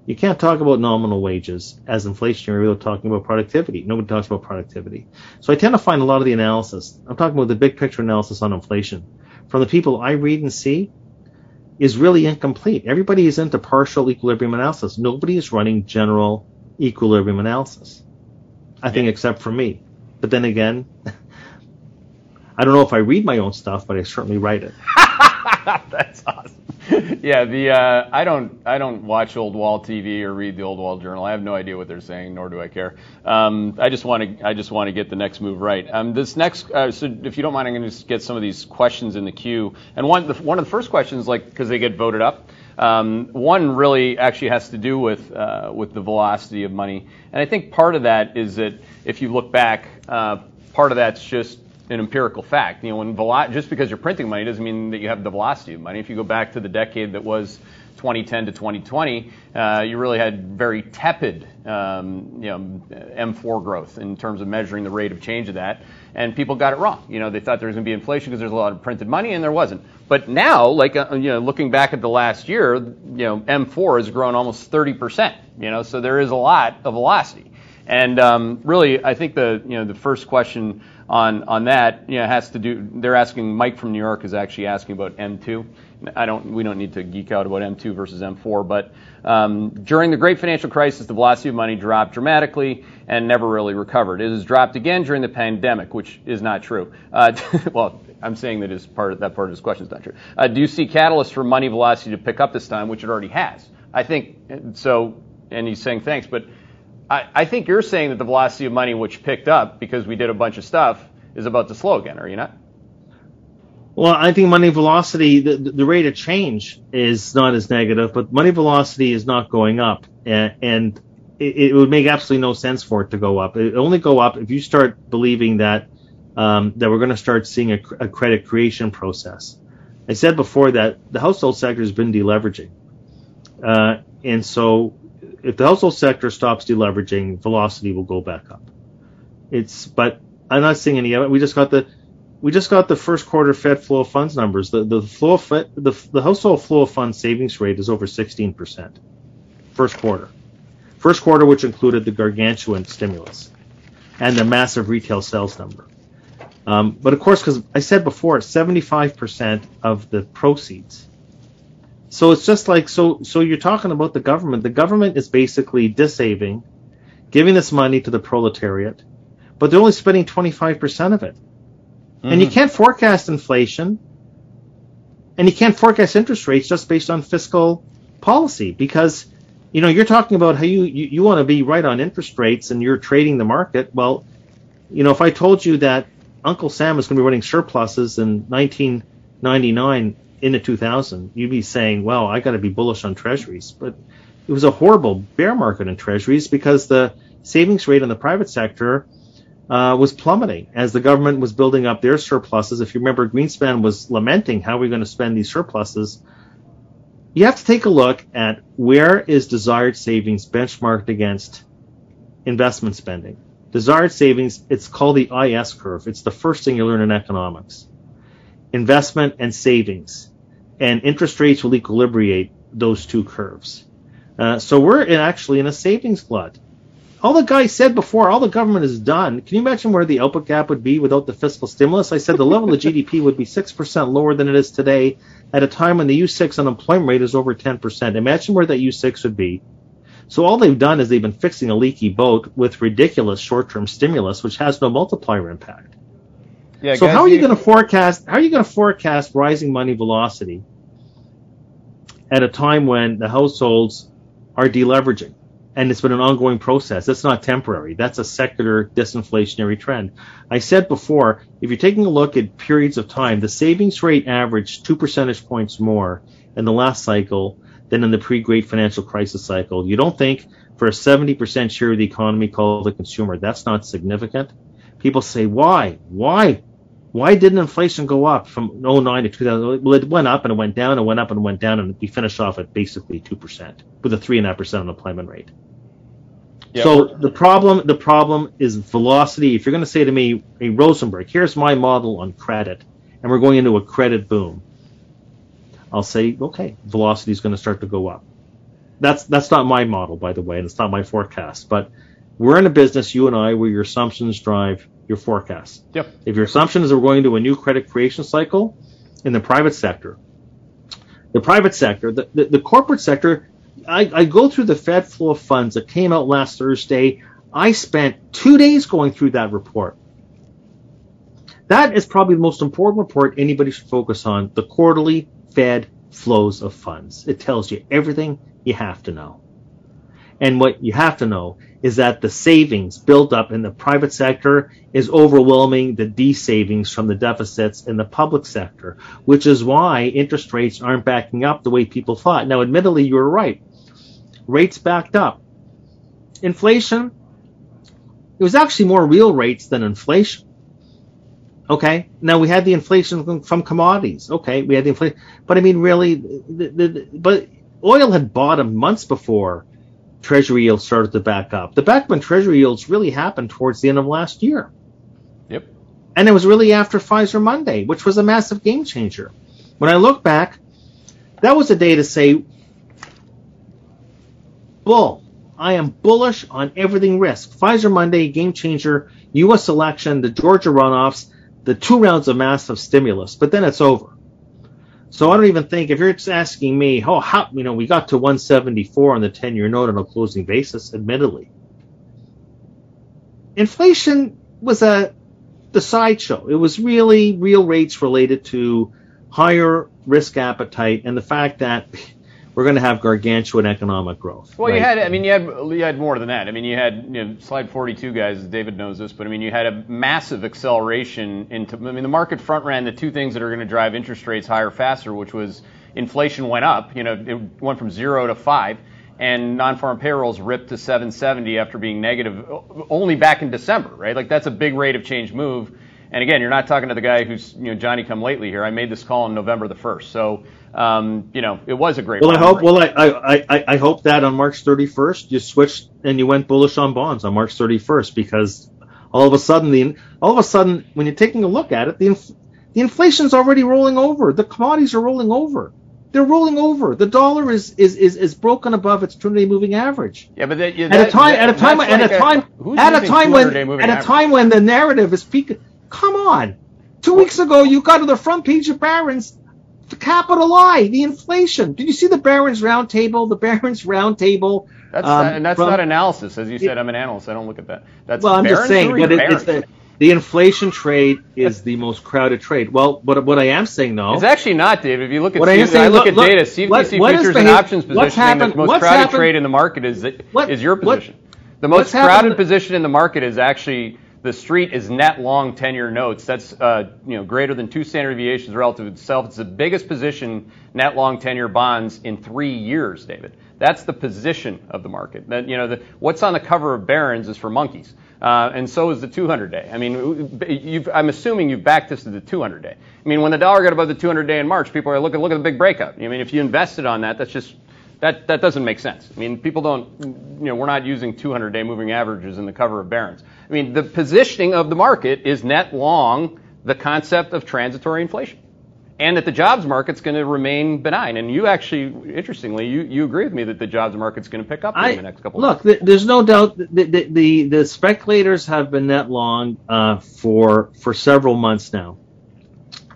you can't talk about nominal wages as inflationary without talking about productivity. Nobody talks about productivity. So I tend to find a lot of the analysis, I'm talking about the big picture analysis on inflation, from the people I read and see, is really incomplete. Everybody is into partial equilibrium analysis. Nobody is running general equilibrium analysis. I think except for me. But then again, I don't know if I read my own stuff, but I certainly write it. That's awesome. Yeah, the uh, I don't I don't watch Old Wall TV or read the Old Wall Journal. I have no idea what they're saying, nor do I care. Um, I just want to I just want to get the next move right. Um, this next, uh, so if you don't mind, I'm going to get some of these questions in the queue. And one the, one of the first questions, like because they get voted up. Um, one really actually has to do with uh, with the velocity of money, and I think part of that is that if you look back, uh, part of that's just an empirical fact. You know, when velo- just because you're printing money doesn't mean that you have the velocity of money. If you go back to the decade that was 2010 to 2020, uh, you really had very tepid, um, you know, M4 growth in terms of measuring the rate of change of that. And people got it wrong. You know, they thought there was going to be inflation because there's a lot of printed money, and there wasn't. But now, like, uh, you know, looking back at the last year, you know, M4 has grown almost 30 percent. You know, so there is a lot of velocity. And um, really, I think the you know the first question on on that, you know, has to do. They're asking. Mike from New York is actually asking about M2. I don't. We don't need to geek out about M2 versus M4, but um, during the Great Financial Crisis, the velocity of money dropped dramatically and never really recovered. It has dropped again during the pandemic, which is not true. Uh, well, I'm saying that is part of, that part of his question is not true. Uh, do you see catalysts for money velocity to pick up this time, which it already has? I think so. And he's saying thanks, but I, I think you're saying that the velocity of money, which picked up because we did a bunch of stuff, is about to slow again. Are you not? Well, I think money velocity, the, the rate of change is not as negative, but money velocity is not going up, and, and it, it, would make absolutely no sense for it to go up. It only go up if you start believing that um, that we're going to start seeing a, a, credit creation process. I said before that the household sector has been deleveraging, uh, and so if the household sector stops deleveraging, velocity will go back up. It's but I'm not seeing any of it. We just got the we just got the first quarter Fed flow of funds numbers. The the flow of the the household flow of funds savings rate is over 16 percent. First quarter, first quarter which included the gargantuan stimulus and the massive retail sales number. Um, but of course, because I said before, 75 percent of the proceeds. So it's just like so. So you're talking about the government. The government is basically disabling, giving this money to the proletariat, but they're only spending 25 percent of it. Mm-hmm. And you mm-hmm. can't forecast inflation and you can't forecast interest rates just based on fiscal policy because you know you're talking about how you, you, you want to be right on interest rates and you're trading the market well you know if i told you that uncle sam is going to be running surpluses in 1999 into 2000 you'd be saying well i got to be bullish on treasuries but it was a horrible bear market in treasuries because the savings rate in the private sector uh, was plummeting as the government was building up their surpluses. If you remember, Greenspan was lamenting how are we going to spend these surpluses. You have to take a look at where is desired savings benchmarked against investment spending. Desired savings, it's called the IS curve. It's the first thing you learn in economics. Investment and savings. And interest rates will equilibrate those two curves. Uh, so we're in actually in a savings glut all the guy said before, all the government has done. Can you imagine where the output gap would be without the fiscal stimulus? I said the level of GDP would be 6% lower than it is today at a time when the U6 unemployment rate is over 10%. Imagine where that U6 would be. So all they've done is they've been fixing a leaky boat with ridiculous short-term stimulus, which has no multiplier impact. Yeah, so guys, how are you, you going to forecast? How are you going to forecast rising money velocity at a time when the households are deleveraging? and it's been an ongoing process. That's not temporary. That's a secular disinflationary trend. I said before, if you're taking a look at periods of time, the savings rate averaged two percentage points more in the last cycle than in the pre-great financial crisis cycle. You don't think for a 70% share of the economy called the consumer, that's not significant? People say, why? Why? Why didn't inflation go up from 09 to 2000? Well, it went up and it went down and went up and went down, and we finished off at basically 2% with a 3.5% unemployment rate. Yep. So the problem, the problem is velocity. If you're going to say to me, hey, Rosenberg, here's my model on credit, and we're going into a credit boom, I'll say, okay, velocity is going to start to go up. That's that's not my model, by the way, and it's not my forecast. But we're in a business, you and I, where your assumptions drive your forecast. Yep. If your assumption is we're going to a new credit creation cycle in the private sector, the private sector, the, the, the corporate sector, I, I go through the Fed flow of funds that came out last Thursday. I spent two days going through that report. That is probably the most important report anybody should focus on the quarterly Fed flows of funds. It tells you everything you have to know. And what you have to know is that the savings built up in the private sector is overwhelming the de-savings from the deficits in the public sector, which is why interest rates aren't backing up the way people thought. Now, admittedly, you were right. Rates backed up. Inflation, it was actually more real rates than inflation. Okay. Now we had the inflation from commodities. Okay. We had the inflation, but I mean, really, the, the, but oil had bottomed months before Treasury yields started to back up. The back when Treasury yields really happened towards the end of last year. Yep. And it was really after Pfizer Monday, which was a massive game changer. When I look back, that was a day to say, bull. I am bullish on everything risk. Pfizer Monday, game changer, U.S. election, the Georgia runoffs, the two rounds of massive stimulus. But then it's over. So I don't even think if you're asking me, oh, how you know we got to 174 on the 10-year note on a closing basis, admittedly, inflation was a the sideshow. It was really real rates related to higher risk appetite and the fact that we're going to have gargantuan economic growth. Well, right? you had, I mean, you had you had more than that. I mean, you had you know, slide 42, guys. David knows this, but I mean, you had a massive acceleration into. I mean, the market front ran the two things that are going to drive interest rates higher faster, which was inflation went up. You know, it went from zero to five, and non-farm payrolls ripped to 770 after being negative only back in December. Right, like that's a big rate of change move. And again, you're not talking to the guy who's you know Johnny come lately here. I made this call on November the first, so um, you know it was a great. Well, I hope. Rate. Well, I, I I hope that on March 31st you switched and you went bullish on bonds on March 31st because all of a sudden the all of a sudden when you're taking a look at it, the inf- the inflation's already rolling over. The commodities are rolling over. They're rolling over. The dollar is is is, is broken above its 200-day moving average. Yeah, but that, yeah, at a time at a time at a time at a time when at a time when the narrative is peaking Come on. Two weeks ago, you got to the front page of Barron's, the capital I, the inflation. Did you see the Barron's roundtable? The Barron's roundtable. That's um, not, and that's from, not analysis, as you said. It, I'm an analyst. I don't look at that. That's well, I'm Barron's just saying, but it, it's the, the inflation trade is the most crowded trade. Well, but what I am saying though, it's actually not, David. If you look at, I, saying, I look, look, at data, CFTC what, what futures and options positioning, happened, the most crowded happened, trade in the market is what, is your position. the most crowded happened, position in the market is actually the street is net long 10-year notes. That's uh, you know greater than two standard deviations relative to itself. It's the biggest position net long 10-year bonds in three years, David. That's the position of the market. That you know the, what's on the cover of Barron's is for monkeys, uh, and so is the 200-day. I mean, I'm assuming you've backed this to the 200-day. I mean, when the dollar got above the 200-day in March, people are looking look at the big breakout. I mean, if you invested on that, that's just that, that doesn't make sense. I mean, people don't, you know, we're not using 200 day moving averages in the cover of Barron's. I mean, the positioning of the market is net long the concept of transitory inflation. And that the jobs market's going to remain benign. And you actually, interestingly, you, you agree with me that the jobs market's going to pick up I, in the next couple look, there's no doubt the, the, the, the speculators have been net long uh, for, for several months now.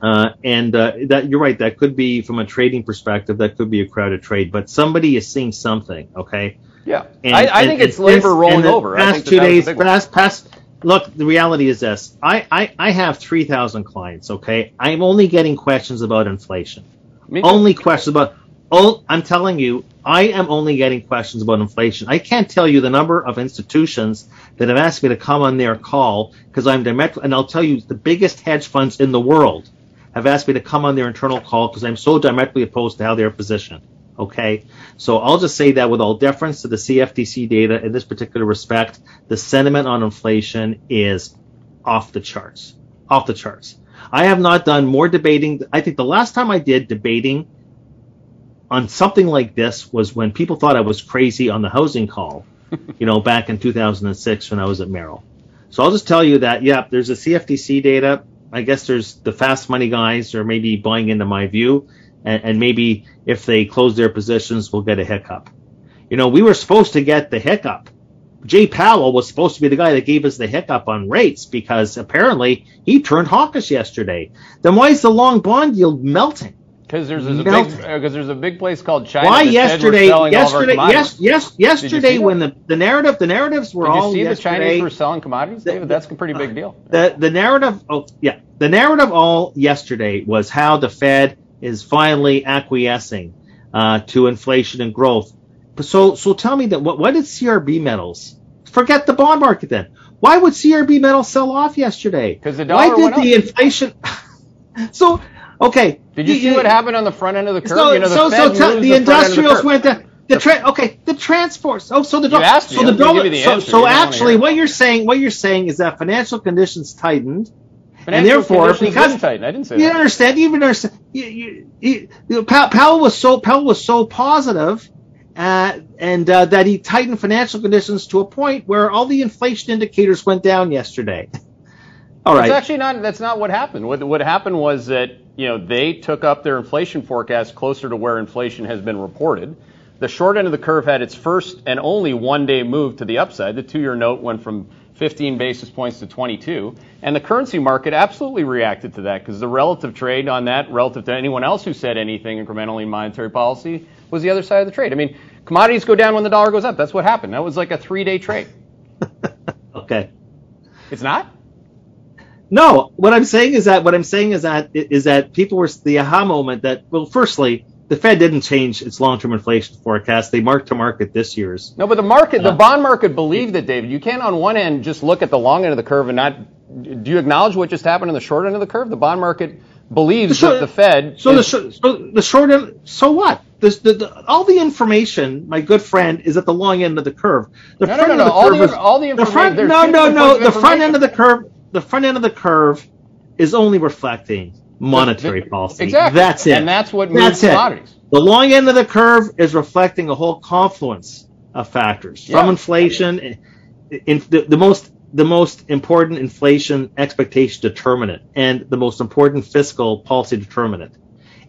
Uh, and uh, that you're right. That could be from a trading perspective. That could be a crowded trade, but somebody is seeing something. Okay. Yeah, and, I, I and, think it's labor rolling over. Past two days, past past. Look, the reality is this. I I, I have three thousand clients. Okay, I'm only getting questions about inflation. Only questions about. Oh, I'm telling you, I am only getting questions about inflation. I can't tell you the number of institutions that have asked me to come on their call because I'm direct, and I'll tell you the biggest hedge funds in the world have asked me to come on their internal call because I'm so diametrically opposed to how they're positioned. Okay, so I'll just say that with all deference to the CFTC data in this particular respect, the sentiment on inflation is off the charts. Off the charts. I have not done more debating. I think the last time I did debating on something like this was when people thought I was crazy on the housing call, you know, back in 2006 when I was at Merrill. So I'll just tell you that, yeah, there's a CFTC data. I guess there's the fast money guys are maybe buying into my view, and, and maybe if they close their positions, we'll get a hiccup. You know, we were supposed to get the hiccup. Jay Powell was supposed to be the guy that gave us the hiccup on rates because apparently he turned hawkish yesterday. Then why is the long bond yield melting? Because there's, there's a big because uh, there's a big place called China. Why yesterday? Yesterday, yes, yes, yesterday when the, the narrative the narratives were Did all. Did you see the Chinese were selling commodities, the, David? That's a pretty big uh, deal. The the narrative, oh yeah, the narrative all yesterday was how the Fed is finally acquiescing uh, to inflation and growth. So so tell me that what what did CRB metals? Forget the bond market then. Why would CRB metals sell off yesterday? Because the dollar Why did the up. inflation? so Okay. Did you, you see what happened on the front end of the curve? So, you know, the so, so t- the, the industrials the went down. The tra- okay, the transports. Oh, so the asked so the dollar. So, so actually, what you're saying, what you're saying is that financial conditions tightened, financial and therefore because didn't tighten. I didn't say you that. understand. You even understand. You, you, you, Powell was so Powell was so positive, uh, and uh, that he tightened financial conditions to a point where all the inflation indicators went down yesterday. all right. That's actually not. That's not what happened. What what happened was that you know, they took up their inflation forecast closer to where inflation has been reported. The short end of the curve had its first and only one day move to the upside. The two year note went from 15 basis points to 22. And the currency market absolutely reacted to that because the relative trade on that, relative to anyone else who said anything incrementally in monetary policy, was the other side of the trade. I mean, commodities go down when the dollar goes up. That's what happened. That was like a three day trade. okay. It's not? No, what I'm saying is that what I'm saying is that is that people were the aha moment that well, firstly, the Fed didn't change its long-term inflation forecast. They marked to market this year's. No, but the market, the uh, bond market believed it, David. You can't on one end just look at the long end of the curve and not. Do you acknowledge what just happened in the short end of the curve? The bond market believes that the Fed. So the is- sh- so the short end. So what? This, the, the, all the information, my good friend, is at the long end of the curve. The No, no, front no, no. of the All the- all the the front. No, no, no. The front end of the curve. The front end of the curve is only reflecting monetary policy. Exactly. That's it. And that's what moves That's it. commodities. The long end of the curve is reflecting a whole confluence of factors from Yeah. inflation, in the, the most the most important inflation expectation determinant and the most important fiscal policy determinant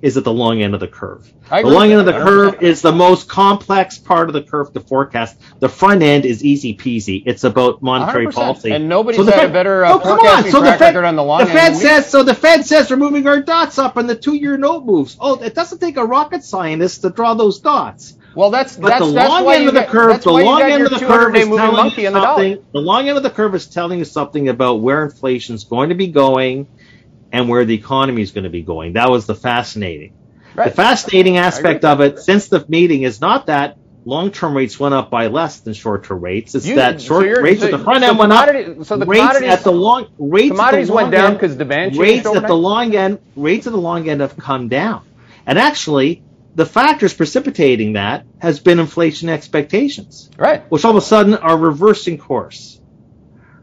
is at the long end of the curve. The long end of the curve is the most complex part of the curve to forecast. The front end is easy peasy. It's about monetary 100%. policy. And nobody's So the had a better, uh, Oh, come on. So the Fed, record on the long the Fed we says so. The Fed says we're moving our dots up, and the two-year note moves. Oh, it doesn't take a rocket scientist to draw those dots. Well, that's But that's the that's long end of the got- curve, the long end of the curve is telling you in the something. The long end of the curve is telling you something about where inflation's going to be going and where the economy is going to be going. That was the fascinating. Right. The fascinating aspect of it since the meeting is not that long-term rates went up by less than short-term rates. It's You- that so short you're- rates so- at the front so end went up. so the rates commodities- at the long rates commodities the went down end- 'cause demand rates at the long end rates at the long end have come down, and actually the factors precipitating that has been inflation expectations right. which all of a sudden are reversing course.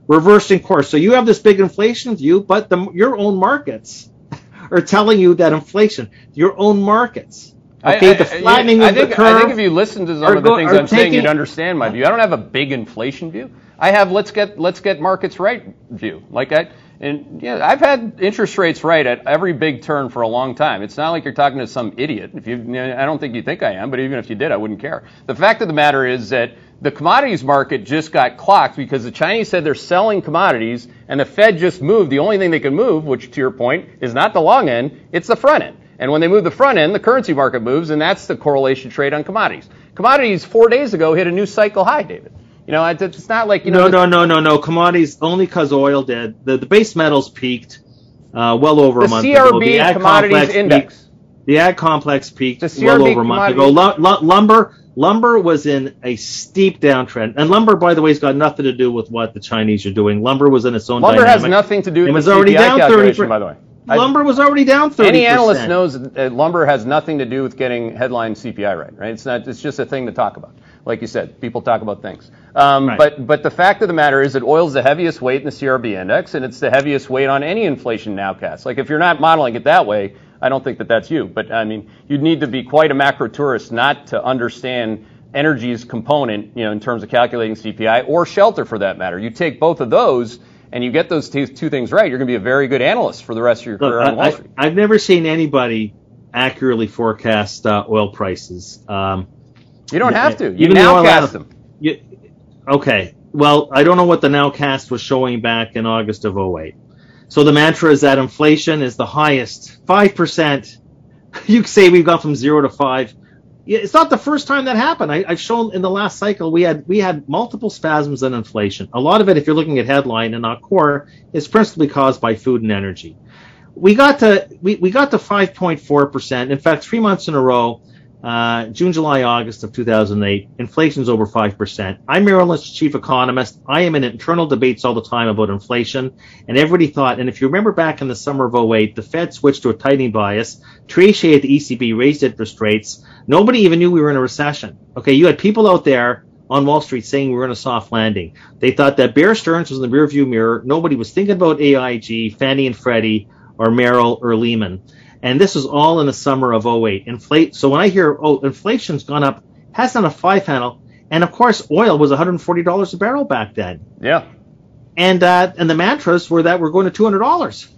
Reversing course. So you have this big inflation view, but the, your own markets are telling you that inflation, your own markets, okay, I- I- the flattening I of think, the curve. I think if you listen to some of the go- things I'm saying, you'd understand my view. I don't have a big inflation view. I have let's get let's get markets right view. Like I and yeah, I've had interest rates right at every big turn for a long time. It's not like you're talking to some idiot. If you, I don't think you think I am, but even if you did, I wouldn't care. The fact of the matter is that the commodities market just got clocked because the Chinese said they're selling commodities, and the Fed just moved. The only thing they can move, which to your point is not the long end, it's the front end. And when they move the front end, the currency market moves, and that's the correlation trade on commodities. Commodities four days ago hit a new cycle high, David. You know, it's- not like you know. no, no, no, no, no. Commodities only because oil did. The, the base metals peaked uh, well over The a month CRB ago. The ag commodities index. Peaked, the ag complex peaked well over a month ago. Lu- lu- lumber, lumber was in a steep downtrend, and lumber, by the way, has got nothing to do with what the Chinese are doing. Lumber was in its own Lumber has nothing to do It with was the already CPI down 30 calculation, by the way. I- Lumber was already down 30%. Any analyst knows that uh, lumber has nothing to do with getting headline CPI right, right? It's not. It's just a thing to talk about. Like you said, people talk about things. Um, Right. But but the fact of the matter is that oil is the heaviest weight in the CRB index, and it's the heaviest weight on any inflation nowcast. Like if you're not modeling it that way, I don't think that that's you. But I mean, you'd need to be quite a macro tourist not to understand energy's component, you know, in terms of calculating CPI or shelter for that matter. You take both of those. And you get those two, two things right, you're going to be a very good analyst for the rest of your Look, career on Wall Street. I, I've never seen anybody accurately forecast uh, oil prices. Um, You don't have to. You now cast them. You, okay. Well, I don't know what the nowcast was showing back in August of 08. So the mantra is that inflation is the highest, 5%. You say we've gone from zero to five. It's not the first time that happened. I, I've shown in the last cycle we had we had multiple spasms in inflation. A lot of it, if you're looking at headline and not core, is principally caused by food and energy. We got to we, we got to 5.4 percent. In fact, three months in a row, uh, June, July, August of 2008, inflation's over 5%. I'm Merrill Lynch's chief economist. I am in internal debates all the time about inflation. And everybody thought, and if you remember back in the summer of 08, the Fed switched to a tightening bias. Trichet at the ECB raised interest rates. Nobody even knew we were in a recession. Okay, you had people out there on Wall Street saying we were in a soft landing. They thought that Bear Stearns was in the rearview mirror. Nobody was thinking about AIG, Fannie and Freddie, or Merrill or Lehman. And this was all in the summer of 08. Inflate. So when I hear, oh, inflation's gone up, has done a five handle. And of course, oil was $140 a barrel back then. Yeah. And, uh, and the mantras were that we're going to $200.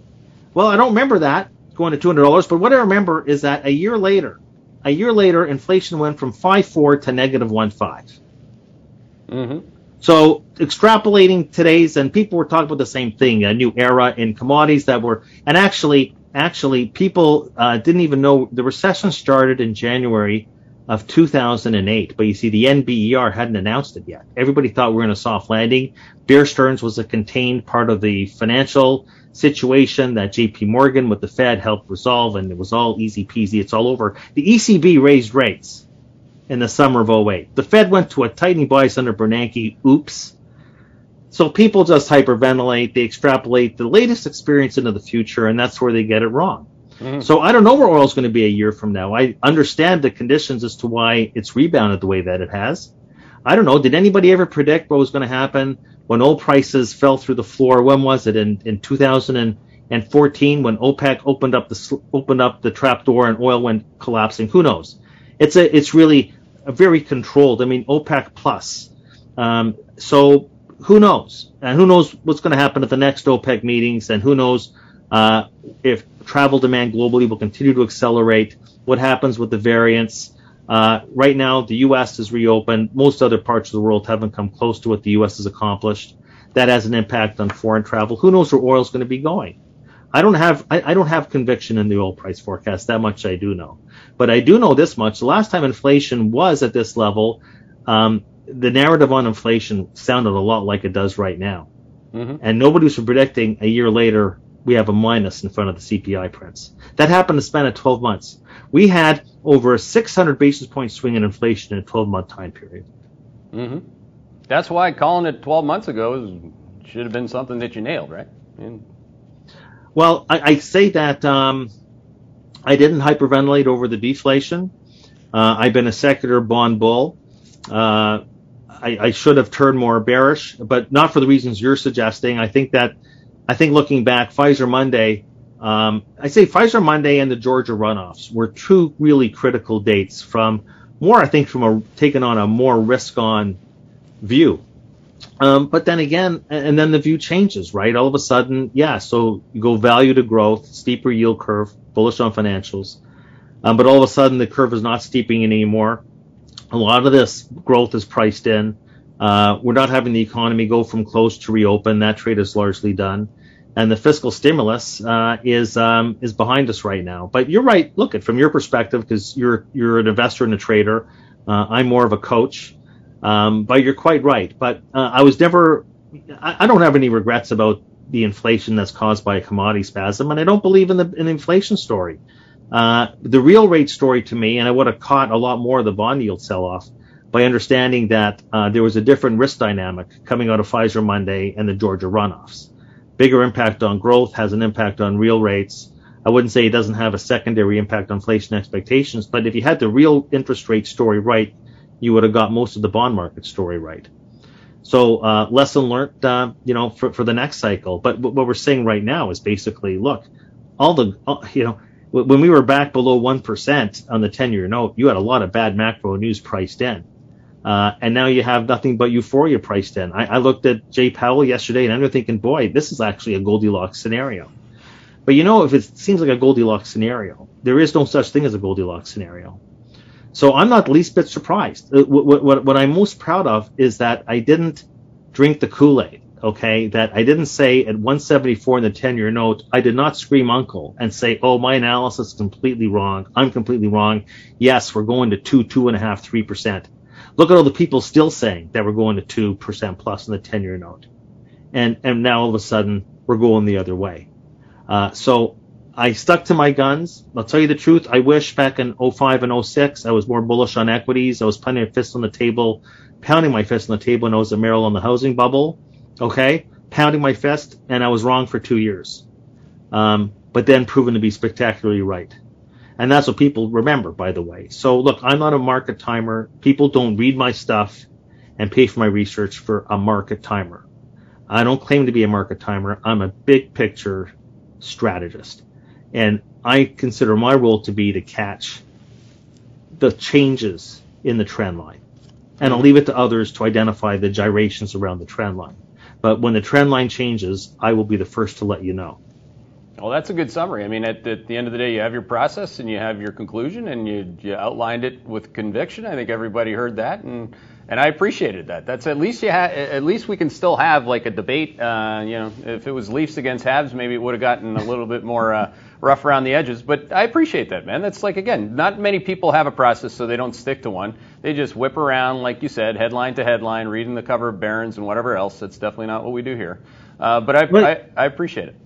Well, I don't remember that going to $200, but what I remember is that a year later, a year later, inflation went from 5.4 to negative 1.5. Mm-hmm. So extrapolating today's, and people were talking about the same thing, a new era in commodities that were, and actually, actually, people uh, didn't even know the recession started in January of 2008. But you see, the NBER hadn't announced it yet. Everybody thought we were in a soft landing. Bear Stearns was a contained part of the financial situation that JP Morgan with the Fed helped resolve and it was all easy peasy. It's all over. The ECB raised rates in the summer of 08. The Fed went to a tightening bias under Bernanke. Oops. So people just hyperventilate. They extrapolate the latest experience into the future, and that's where they get it wrong. Mm-hmm. So I don't know where oil is going to be a year from now. I understand the conditions as to why it's rebounded the way that it has. I don't know. Did anybody ever predict what was going to happen when oil prices fell through the floor? When was it in in 2014 when OPEC opened up the opened up the trap door and oil went collapsing? Who knows? It's a it's really a very controlled. I mean OPEC plus. Um, so who knows? And who knows what's going to happen at the next OPEC meetings? And who knows uh, if travel demand globally will continue to accelerate? What happens with the variants? Uh, right now, the U.S. is reopened. Most other parts of the world haven't come close to what the U.S. has accomplished. That has an impact on foreign travel. Who knows where oil is going to be going? I don't have I, I, don't have conviction in the oil price forecast. That much I do know, but I do know this much: the last time inflation was at this level, um, the narrative on inflation sounded a lot like it does right now, mm-hmm. and nobody was predicting a year later we have a minus in front of the CPI prints. That happened to span of 12 months. We had over a 600 basis point swing in inflation in a 12 month time period. Mm-hmm. That's why calling it 12 months ago should have been something that you nailed, right? And... Well, I, I, say that um, I didn't hyperventilate over the deflation. Uh, I've been a secular bond bull. Uh, I, I, should have turned more bearish, but not for the reasons you're suggesting. I think that I think looking back, Pfizer Monday, um, I say Pfizer Monday and the Georgia runoffs were two really critical dates from more, I think, from a taking on a more risk on view. Um, but then again, and then the view changes, right? All of a sudden, yeah, so you go value to growth, steeper yield curve, bullish on financials. Um, but all of a sudden, the curve is not steeping anymore. A lot of this growth is priced in. Uh, we're not having the economy go from close to reopen. That trade is largely done, and the fiscal stimulus uh, is um, is behind us right now. But you're right. Look at from your perspective, because you're you're an investor and a trader. Uh, I'm more of a coach, um, but you're quite right. But uh, I was never. I, I, don't have any regrets about the inflation that's caused by a commodity spasm, and I don't believe in the, in the inflation story. Uh, the real rate story to me, and I would have caught a lot more of the bond yield sell off by understanding that uh, there was a different risk dynamic coming out of Pfizer Monday and the Georgia runoffs. Bigger impact on growth has an impact on real rates. I wouldn't say it doesn't have a secondary impact on inflation expectations, but if you had the real interest rate story right, you would have got most of the bond market story right. So uh, lesson learned, uh, you know, for, for the next cycle. But what we're saying right now is basically, look, all the, all, you know, when we were back below 1% on the 10 year note, you had a lot of bad macro news priced in. Uh, and now you have nothing but euphoria priced in. I, I looked at Jay Powell yesterday and I'm thinking, boy, this is actually a Goldilocks scenario. But you know, if it seems like a Goldilocks scenario, there is no such thing as a Goldilocks scenario. So I'm not the least bit surprised. Uh, what, what, what I'm most proud of is that I didn't drink the Kool-Aid. Okay, that I didn't say at 174 in the 10-year note, I did not scream uncle and say, oh, my analysis is completely wrong. I'm completely wrong. Yes, we're going to two, two and a half, three percent. Look at all the people still saying that we're going to 2% plus in the 10 year note. And, and now all of a sudden we're going the other way. Uh, so I stuck to my guns. I'll tell you the truth. I wish back in 05 and 06 I was more bullish on equities. I was pounding my fist on the table, pounding my fist on the table when I was a Merrill on the housing bubble. Okay. Pounding my fist and I was wrong for two years. Um, but then proven to be spectacularly right. And that's what people remember, by the way. So look, I'm not a market timer. People don't read my stuff and pay for my research for a market timer. I don't claim to be a market timer. I'm a big picture strategist. And I consider my role to be to catch the changes in the trend line. And I'll leave it to others to identify the gyrations around the trend line. But when the trend line changes, I will be the first to let you know. Well, that's a good summary. I mean, at, at, the end of the day, you have your process and you have your conclusion, and you, you outlined it with conviction. I think everybody heard that, and and I appreciated that. That's at least you ha- at least we can still have like a debate. Uh, you know, if it was Leafs against Habs, maybe it would have gotten a little bit more uh, rough around the edges. But I appreciate that, man. That's like again, not many people have a process, so they don't stick to one. They just whip around, like you said, headline to headline, reading the cover of Barron's and whatever else. That's definitely not what we do here. Uh, but I, I I appreciate it.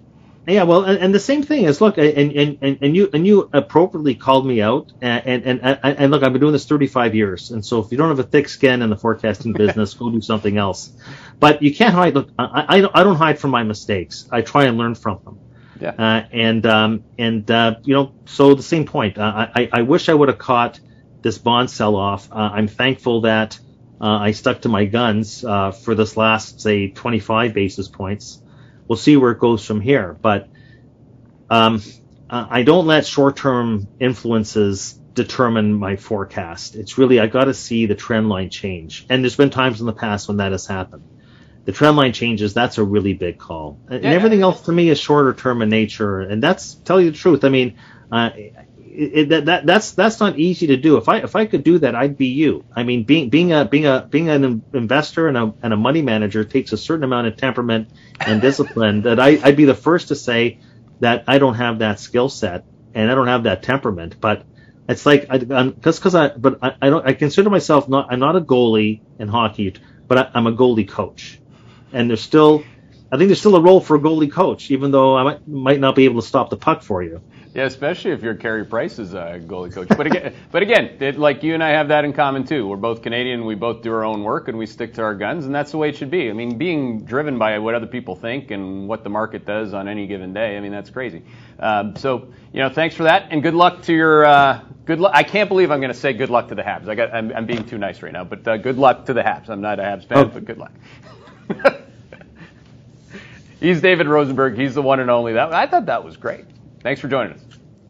Yeah, well, and, and, the same thing is look, and, and, and you and you appropriately called me out, and, and and and look, I've been doing this 35 years, and so if you don't have a thick skin in the forecasting business, go do something else. But you can't hide. Look, I, I, I don't hide from my mistakes. I try and learn from them. Yeah. Uh, and um, and uh, you know, so the same point. Uh, I I wish I would have caught this bond sell-off. Uh, I'm thankful that uh, I stuck to my guns uh, for this last say 25 basis points we'll see where it goes from here. But um, I don't let short-term influences determine my forecast. It's really I got to see the trend line change, and there's been times in the past when that has happened. The trend line changes. That's a really big call, and yeah. everything else to me is shorter term in nature. And that's tell you the truth. I mean, uh, it, that, that that's that's not easy to do. If I if I could do that, I'd be you. I mean, being being a being a being an investor and a and a money manager takes a certain amount of temperament and discipline. that I I'd be the first to say that I don't have that skill set and I don't have that temperament. But it's like I, just because I but I, I don't I consider myself not I'm not a goalie in hockey, but I, I'm a goalie coach, and there's still I think there's still a role for a goalie coach, even though I might, might not be able to stop the puck for you. Yeah, especially if you're Carey Price's uh, goalie coach. But again, but again, it, like you and I have that in common too. We're both Canadian. We both do our own work and we stick to our guns, and that's the way it should be. I mean, being driven by what other people think and what the market does on any given day. I mean, that's crazy. Um, so you know, thanks for that, and good luck to your. Uh, good luck. I can't believe I'm going to say good luck to the Habs. I got. I'm, I'm being too nice right now, but uh, good luck to the Habs. I'm not a Habs fan, oh. but good luck. He's David Rosenberg. He's the one and only. That I thought that was great. Thanks for joining us.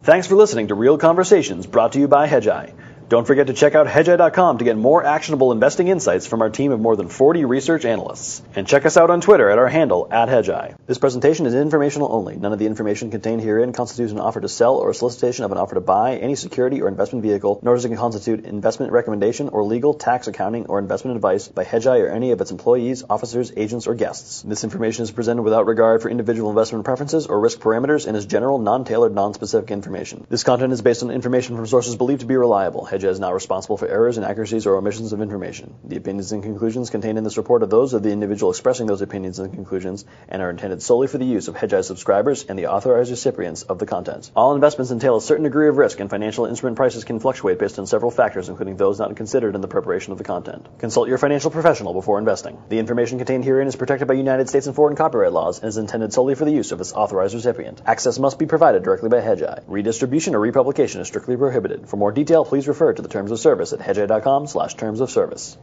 Thanks for listening to Real Conversations brought to you by Hedgeye. Don't forget to check out hedgeye.com to get more actionable investing insights from our team of more than 40 research analysts. And check us out on Twitter at our handle, at hedgeye. This presentation is informational only. None of the information contained herein constitutes an offer to sell or a solicitation of an offer to buy any security or investment vehicle, nor does it constitute investment recommendation or legal, tax, accounting, or investment advice by Hedgeye or any of its employees, officers, agents, or guests. This information is presented without regard for individual investment preferences or risk parameters and is general, non-tailored, non-specific information. This content is based on information from sources believed to be reliable. Hedgeye is not responsible for errors, inaccuracies, or omissions of information. The opinions and conclusions contained in this report are those of the individual expressing those opinions and conclusions and are intended solely for the use of Hedgeye subscribers and the authorized recipients of the content. All investments entail a certain degree of risk, and financial instrument prices can fluctuate based on several factors, including those not considered in the preparation of the content. Consult your financial professional before investing. The information contained herein is protected by United States and foreign copyright laws and is intended solely for the use of its authorized recipient. Access must be provided directly by Hedgeye. Redistribution or republication is strictly prohibited. For more detail, please refer to the terms of service at hedgeye.com slash terms of service.